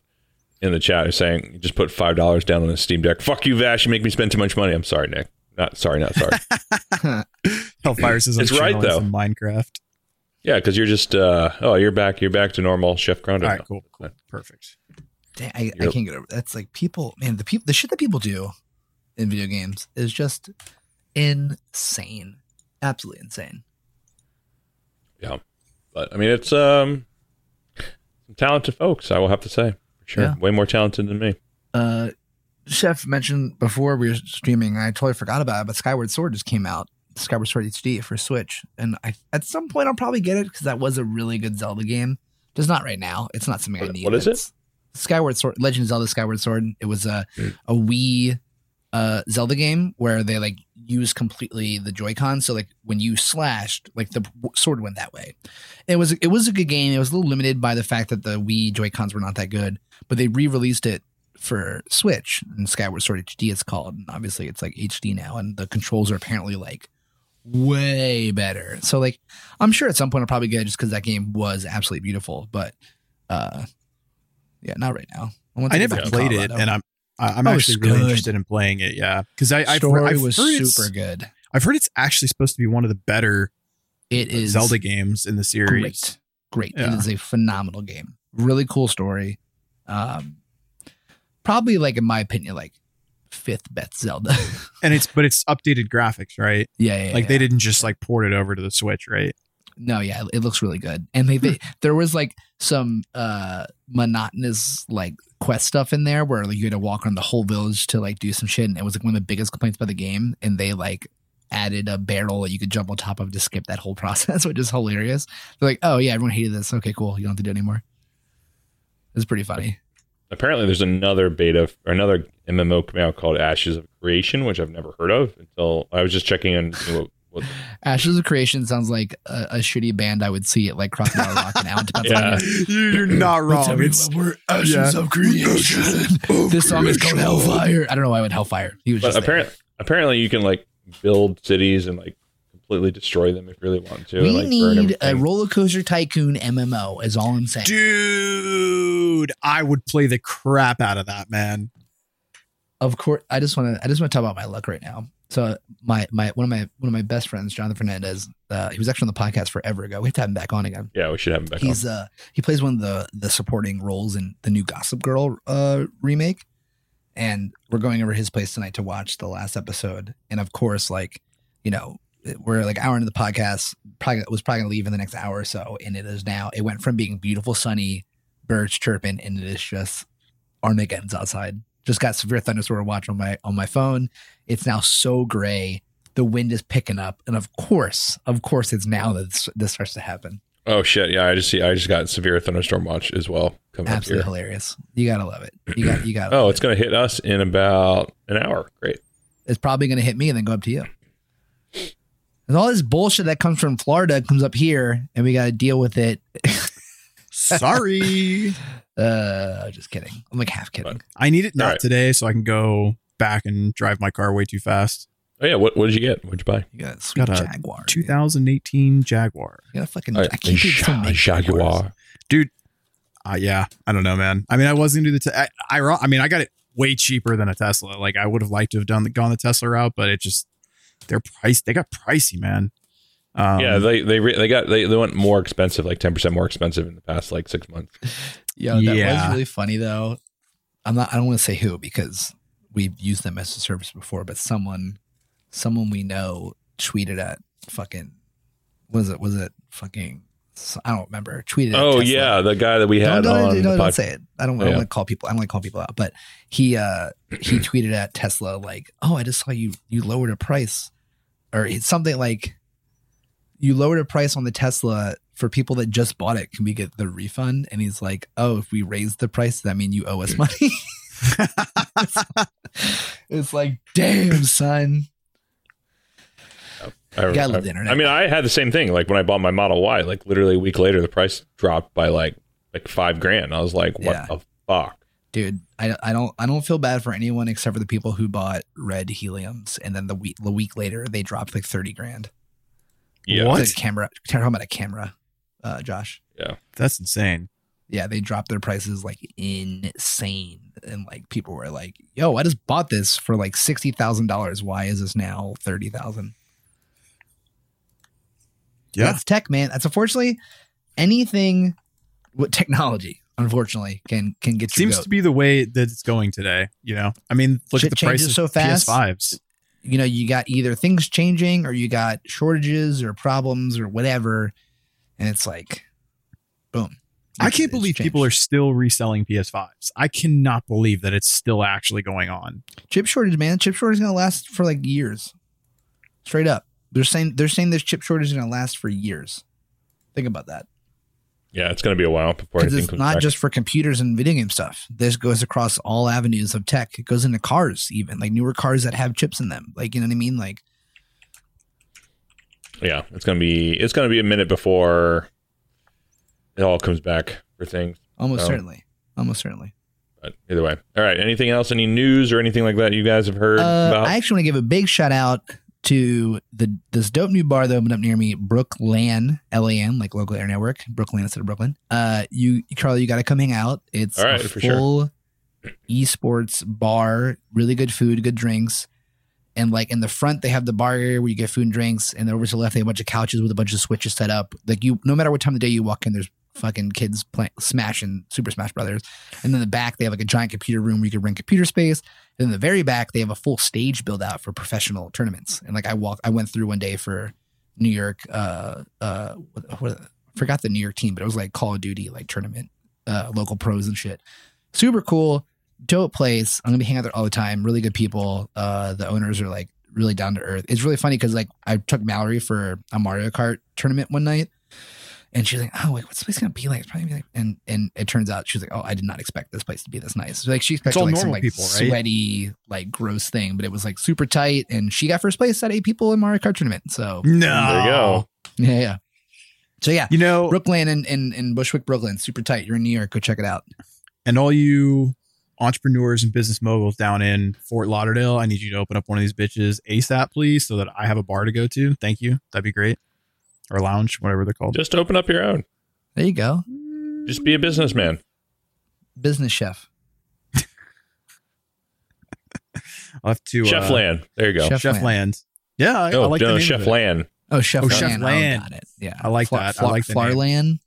Speaker 1: in the chat is saying you just put five dollars down on the Steam Deck. Fuck you, Vash. You make me spend too much money. I'm sorry, Nick. Not sorry, not sorry.
Speaker 3: Hellfire says I'm
Speaker 1: It's right, though.
Speaker 3: Minecraft.
Speaker 1: yeah, because you're just uh oh you're back you're back to normal Chef Crown.
Speaker 3: All right, cool, cool, perfect.
Speaker 2: Dang, I, I can't get over that's like people man the people the shit that people do in video games is just insane absolutely insane
Speaker 1: Yeah, but I mean it's um some talented folks. I will have to say sure.
Speaker 2: Yeah.
Speaker 1: Way more talented than me.
Speaker 2: uh chef mentioned before we were streaming i totally forgot about it but skyward sword just came out skyward sword hd for switch and i at some point i'll probably get it because that was a really good zelda game just not right now it's not something i need
Speaker 1: what is it?
Speaker 2: Skyward sword legend of zelda skyward sword it was a
Speaker 1: Hmm.
Speaker 2: a wii uh zelda game where they like use completely the joy-con. So like when you slashed like the sword went that way. It was it was a good game. It was a little limited by the fact that the wii joy-cons were not that good but they re-released it for switch and skyward sword hd it's called. And obviously it's like hd now and the controls are apparently like way better. So like i'm sure at some point i'll probably get it just because that game was absolutely beautiful but uh yeah not right now.
Speaker 3: I
Speaker 2: get
Speaker 3: never played it, and I'm I- I'm
Speaker 2: Oh,
Speaker 3: actually really
Speaker 2: good.
Speaker 3: interested in playing it. Yeah, because I I've,
Speaker 2: story
Speaker 3: I've
Speaker 2: was super good
Speaker 3: I've heard it's actually supposed to be one of the better
Speaker 2: it is
Speaker 3: Zelda games in the series.
Speaker 2: great great
Speaker 3: Yeah.
Speaker 2: it is a phenomenal game really cool story um probably like in my opinion like fifth best zelda
Speaker 3: And it's but it's updated graphics, right?
Speaker 2: yeah, yeah
Speaker 3: like
Speaker 2: yeah.
Speaker 3: they didn't just like port it over to the Switch, right?
Speaker 2: No, yeah, it looks really good. And they, they there was like some uh monotonous like quest stuff in there where like you had to walk around the whole village to like do some shit and it was like one of the biggest complaints about the game and they like added a barrel that you could jump on top of to skip that whole process, which is hilarious. They're like, "Oh yeah, everyone hated this. Okay, cool. You don't have to do it anymore." It's pretty funny.
Speaker 1: Apparently, there's another beta or another MMO coming out called Ashes of Creation, which I've never heard of until I was just checking on what, what
Speaker 2: Ashes of Creation sounds like a, a shitty band I would see at like Crocodile Rock and out.
Speaker 1: Yeah.
Speaker 3: You're not wrong. It's,
Speaker 2: we're
Speaker 3: Ashes
Speaker 2: of Creation. this song is called Hellfire. I don't know why I would Hellfire. He was
Speaker 1: But
Speaker 2: just there.
Speaker 1: apparently, apparently, you can like build cities and like completely destroy them if you really want to.
Speaker 2: We
Speaker 1: and, like,
Speaker 2: need a roller coaster tycoon MMO. Is all I'm saying.
Speaker 3: dude, I would play the crap out of that, man.
Speaker 2: Of course, I just want to. I just want to talk about my luck right now. So my my one of my one of my best friends, Jonathan Fernandez. Uh, he was actually on the podcast forever ago. We have to have him back on again.
Speaker 1: Yeah, we should have him back on.
Speaker 2: He's uh he plays one of the the supporting roles in the new Gossip Girl uh remake, and we're going over his place tonight to watch the last episode. And of course, like you know, we're like an hour into the podcast. Probably was probably gonna leave in the next hour or so, and it is now. It went from being beautiful, sunny, birds chirping, and it is just Armageddon's outside. Just got severe thunderstorm watch on my on my phone. It's now so gray. The wind is picking up, and of course, of course, it's now that this, this starts to happen.
Speaker 1: oh shit! Yeah, I just see. I just got severe thunderstorm watch as well coming
Speaker 2: Absolutely hilarious. You gotta love it. You got you got.
Speaker 1: Oh, it's gonna hit us in about an hour. Great.
Speaker 2: it's probably gonna hit me and then go up to you. And all this bullshit that comes from Florida comes up here, and we got to deal with it.
Speaker 3: Sorry.
Speaker 2: Uh, just kidding. I'm like half kidding.
Speaker 3: I need it not
Speaker 1: Alright.
Speaker 3: today so I can go back and drive my car way too fast.
Speaker 1: Oh yeah, what what did you get? What'd you buy?
Speaker 2: You got a sweet
Speaker 3: Got a
Speaker 2: Jaguar. dude.
Speaker 3: 2018 Jaguar.
Speaker 2: You got a fucking.
Speaker 1: Uh,
Speaker 2: I can't believe
Speaker 1: Ja-
Speaker 2: someone
Speaker 1: Jaguar.
Speaker 2: Jaguars.
Speaker 3: Uh, yeah, I don't know, man. I mean, I was gonna do the. Te- I, I I mean, I got it way cheaper than a Tesla. Like, I would have liked to have done the, gone the Tesla route, but it just they're price. They got pricey, man. Um,
Speaker 1: yeah, they they re- they got they, they went more expensive, like ten percent more expensive in the past like six months.
Speaker 2: Yo, that
Speaker 3: Yeah.
Speaker 2: was really funny though. I'm not. I don't want to say who because we've used them as a service before, but someone, someone we know tweeted at fucking. Was it? Was it fucking? I don't remember. Tweeted.
Speaker 1: Oh
Speaker 2: Tesla.
Speaker 1: yeah, the guy that we
Speaker 2: Don't,
Speaker 1: had
Speaker 2: don't,
Speaker 1: on
Speaker 2: don't,
Speaker 1: the
Speaker 2: don't
Speaker 1: podcast.
Speaker 2: say it. I don't, I don't
Speaker 1: Yeah.
Speaker 2: want to call people. I don't want to call people out. But he uh he tweeted at Tesla like, "Oh, I just saw you you lowered a price, or something like you lowered a price on the Tesla for people that just bought it. Can we get the refund?" And he's like, "Oh, if we raise the price, does that mean you owe us money?" it's like, damn, son.
Speaker 1: I, I-
Speaker 2: the internet.
Speaker 1: I mean, I had the same thing. Like when I bought my Model Y, like literally a week later, the price dropped by like like five grand. I was like, what
Speaker 2: Yeah.
Speaker 1: the fuck?
Speaker 2: Dude, I, I don't I don't feel bad for anyone except for the people who bought red heliums and then the week the week later they dropped like thirty grand.
Speaker 1: Yeah,
Speaker 3: What?
Speaker 2: The camera. Talking about a camera, uh, Josh. Yeah.
Speaker 3: That's insane.
Speaker 2: Yeah, they dropped their prices like insane, and like people were like, "Yo, I just bought this for like sixty thousand dollars. Why is this now thirty thousand?
Speaker 3: Yeah,
Speaker 2: That's tech, man. That's unfortunately anything with technology. Unfortunately, can can get you.
Speaker 3: seems to be the way that it's going today. You know, I mean, look
Speaker 2: Shit
Speaker 3: at the prices
Speaker 2: so fast.
Speaker 3: PS5s.
Speaker 2: You know, you got either things changing or you got shortages or problems or whatever, and it's like, boom.
Speaker 3: I can't believe people are still reselling PS5s. I cannot believe that it's still actually going on.
Speaker 2: chip shortage, man. Chip shortage is gonna last for like years. Straight up, they're saying they're saying this chip shortage is gonna last for years. Think about that
Speaker 1: yeah, it's gonna be a while before anything
Speaker 2: it's not
Speaker 1: back.
Speaker 2: just for computers and video game stuff. This goes across all avenues of tech. It goes into cars, even like newer cars that have chips in them. Like you know what I mean? Like
Speaker 1: yeah, it's gonna be it's gonna be a minute before it all comes back for things.
Speaker 2: almost
Speaker 1: Oh.
Speaker 2: certainly, almost certainly.
Speaker 1: But either way, all right. Anything else? Any news or anything like that you guys have heard
Speaker 2: Uh,
Speaker 1: about?
Speaker 2: I actually want to give a big shout out to the this dope new bar that opened up near me, Brookland, L A N, like local area network, Brooklyn instead of Brooklyn. Uh, you Charlie, you got to come hang out. It's
Speaker 1: All right,
Speaker 2: a
Speaker 1: for sure.
Speaker 2: full esports bar, really good food, good drinks. And like in the front, they have the bar area where you get food and drinks, and then over to the left, they have a bunch of couches with a bunch of switches set up. Like you, no matter what time of the day you walk in, there's fucking kids playing Smash and Super Smash Brothers. And then the back, they have like a giant computer room where you can rent computer space. And in the very back, they have a full stage build out for professional tournaments. And like I walk, I went through one day for New York. Uh, uh, what, what, I forgot the New York team, but it was like Call of Duty like tournament, uh, local pros and shit. Super cool, dope place. I'm gonna be hanging out there all the time. Really good people. Uh, the owners are like really down to earth. It's really funny because like I took Mallory for a Mario Kart tournament one night. And she's like, "Oh, like what's this place gonna be like?" It's probably gonna be like, and and it turns out she's like, "Oh, I did not expect this place to be this nice." So, like she expected like some like
Speaker 3: people, right?
Speaker 2: sweaty, like gross thing, but it was like super tight. And she got first place at eight people in Mario Kart tournament. So
Speaker 3: No,
Speaker 1: there you go.
Speaker 2: yeah, yeah. So yeah,
Speaker 3: You know,
Speaker 2: Brooklyn and in, in Bushwick, Brooklyn, super tight. You're in New York, go check it out.
Speaker 3: and all you entrepreneurs and business moguls down in Fort Lauderdale, I need you to open up one of these bitches ASAP, please, so that I have a bar to go to. Thank you. That'd be great. Or lounge, whatever they're called.
Speaker 1: Just open up your own.
Speaker 2: There you go,
Speaker 1: Just be a businessman.
Speaker 2: business chef.
Speaker 3: I'll have to
Speaker 1: Chef
Speaker 3: uh,
Speaker 1: Land. There you go.
Speaker 2: Chef
Speaker 3: Chef
Speaker 2: Land.
Speaker 3: Land. Yeah, I, I
Speaker 1: no,
Speaker 3: like the
Speaker 1: no,
Speaker 3: name
Speaker 1: Chef
Speaker 3: of it.
Speaker 1: Land.
Speaker 2: Oh, Chef
Speaker 3: Oh,
Speaker 2: Land.
Speaker 3: Chef Land.
Speaker 2: Oh, got it. Yeah,
Speaker 3: I like that. I like the name.
Speaker 2: Flourland.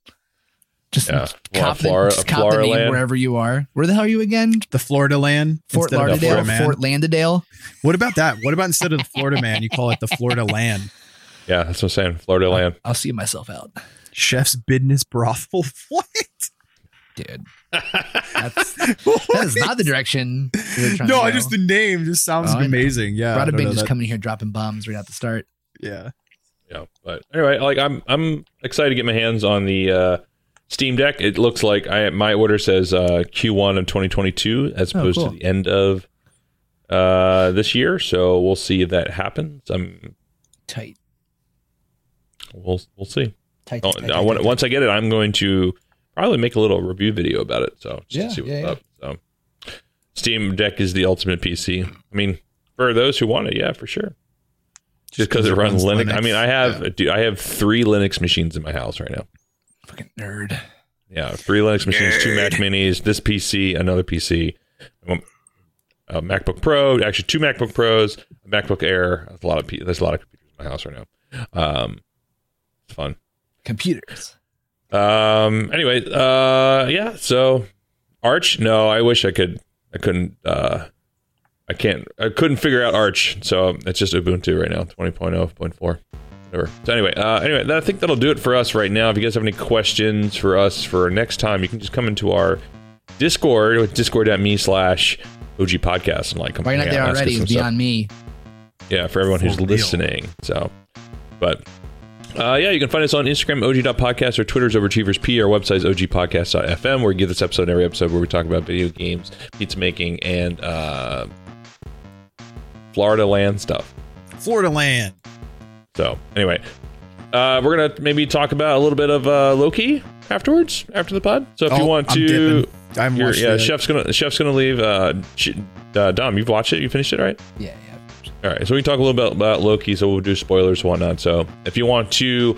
Speaker 2: Just
Speaker 1: Yeah.
Speaker 2: cop,
Speaker 1: Flora-
Speaker 2: the, just cop the name
Speaker 1: Floraland.
Speaker 2: wherever you are. Where the hell are you again?
Speaker 3: The Florida Land.
Speaker 2: Fort
Speaker 3: instead
Speaker 2: Lauderdale,
Speaker 3: Florida Man.
Speaker 2: Fort Landerdale.
Speaker 3: What about that? What about instead of the Florida Man, you call it the Florida Land?
Speaker 1: Yeah, that's what I'm saying. Florida Land.
Speaker 2: I'll see myself out,
Speaker 3: Chef's business brothel. What?
Speaker 2: dude. That's, that is not the direction.
Speaker 3: No, I just the name just sounds
Speaker 2: Oh,
Speaker 3: amazing. Yeah. I
Speaker 2: Bada
Speaker 3: don't
Speaker 2: Bing just
Speaker 3: that-
Speaker 2: coming here dropping bombs right at the start.
Speaker 3: Yeah.
Speaker 1: Yeah, but anyway, like I'm I'm excited to get my hands on the uh, Steam Deck. It looks like I my order says uh, Q1 of 2022 as
Speaker 2: Oh,
Speaker 1: opposed
Speaker 2: cool.
Speaker 1: to the end of uh, this year. So we'll see if that happens. I'm
Speaker 2: Tight.
Speaker 1: We'll we'll see.
Speaker 2: Tight. Tight, tight,
Speaker 1: when-
Speaker 2: tight,
Speaker 1: once I get it, I'm going to probably make a little review video about it. So just
Speaker 2: Yeah,
Speaker 1: to see what's
Speaker 2: yeah, yeah.
Speaker 1: up. So Steam Deck is the ultimate PC. I mean, for those who want it, yeah, for sure. Just because it runs Linux. I mean, I have dude, I have three Linux machines in my house right now.
Speaker 2: Fucking nerd.
Speaker 1: Yeah, three Linux machines, two Mac Minis, this PC, another PC, um, a MacBook Pro, actually two MacBook Pros, a MacBook Air. There's a lot of P- there's a lot of computers in my house right now. Um, it's fun.
Speaker 2: Computers.
Speaker 1: Um. Anyway, uh, yeah. So Arch. No, I wish I could. I couldn't. Uh, I can't. I couldn't figure out Arch. So it's just Ubuntu right now, 20.0.4. Whatever. So anyway, uh, anyway, that, I think that'll do it for us right now. If you guys have any questions for us for next time, you can just come into our Discord with discord.me slash OG podcast and like come
Speaker 2: Why you're not there
Speaker 1: out, us
Speaker 2: already is
Speaker 1: stuff.
Speaker 2: beyond me.
Speaker 1: Yeah, for everyone who's
Speaker 3: real.
Speaker 1: listening. So, but uh, yeah, you can find us on Instagram, OG.podcast, or Twitter's Overachievers P. Our website is OGpodcast.fm, where we give this episode and every episode where we talk about video games, pizza making, and uh, Florida land stuff.
Speaker 3: Florida land.
Speaker 1: So, anyway, uh, we're going to maybe talk about a little bit of uh, Loki afterwards, after the pod. So, if you
Speaker 3: Oh,
Speaker 1: want
Speaker 3: I'm
Speaker 1: to.
Speaker 3: dipping. I haven't
Speaker 1: yeah,
Speaker 3: it.
Speaker 1: chef's gonna chef's gonna leave. Uh, Ch- uh, Dom, you've watched it. You finished it, right?
Speaker 2: Yeah, yeah.
Speaker 1: All right, so we talk a little bit about Loki. So we'll do spoilers and whatnot. So if you want to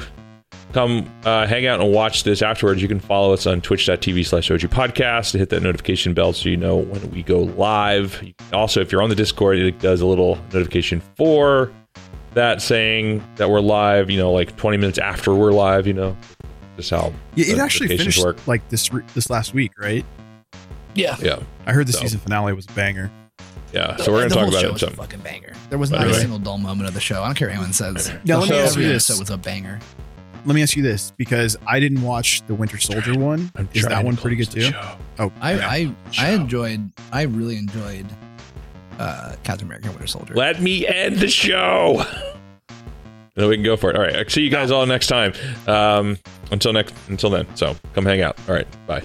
Speaker 1: come uh, hang out and watch this afterwards, you can follow us on twitch.tv slash OG podcast hit that notification bell so you know when we go live. Also, if you're on the Discord, it does a little notification for that saying that we're live, you know, like 20 minutes after we're live, you know, just how
Speaker 3: Yeah, it actually finished
Speaker 1: work.
Speaker 3: like this re- this last week, right?
Speaker 2: Yeah.
Speaker 1: Yeah,
Speaker 3: I heard the
Speaker 1: So.
Speaker 3: season finale was a banger.
Speaker 1: Yeah. So we're going to
Speaker 2: The
Speaker 1: talk
Speaker 2: whole
Speaker 1: about
Speaker 2: show
Speaker 1: it.
Speaker 2: was
Speaker 1: So.
Speaker 2: a fucking banger. There was not
Speaker 1: the
Speaker 2: a single dull moment of the show. I don't care what anyone says. No,
Speaker 3: let me
Speaker 2: whole
Speaker 3: ask you this.
Speaker 2: episode was a banger.
Speaker 3: Let me ask you this because I didn't watch the Winter Soldier one.
Speaker 1: I'm
Speaker 3: Is that one pretty good too?
Speaker 1: show.
Speaker 3: Oh,
Speaker 2: I
Speaker 3: yeah.
Speaker 2: I
Speaker 1: Show.
Speaker 2: I enjoyed. I really enjoyed uh, Captain America: Winter Soldier.
Speaker 1: Let me end the show. Then we can go for it. All right. See you guys all next time. Um, until next. Until then. So come hang out. All right. Bye.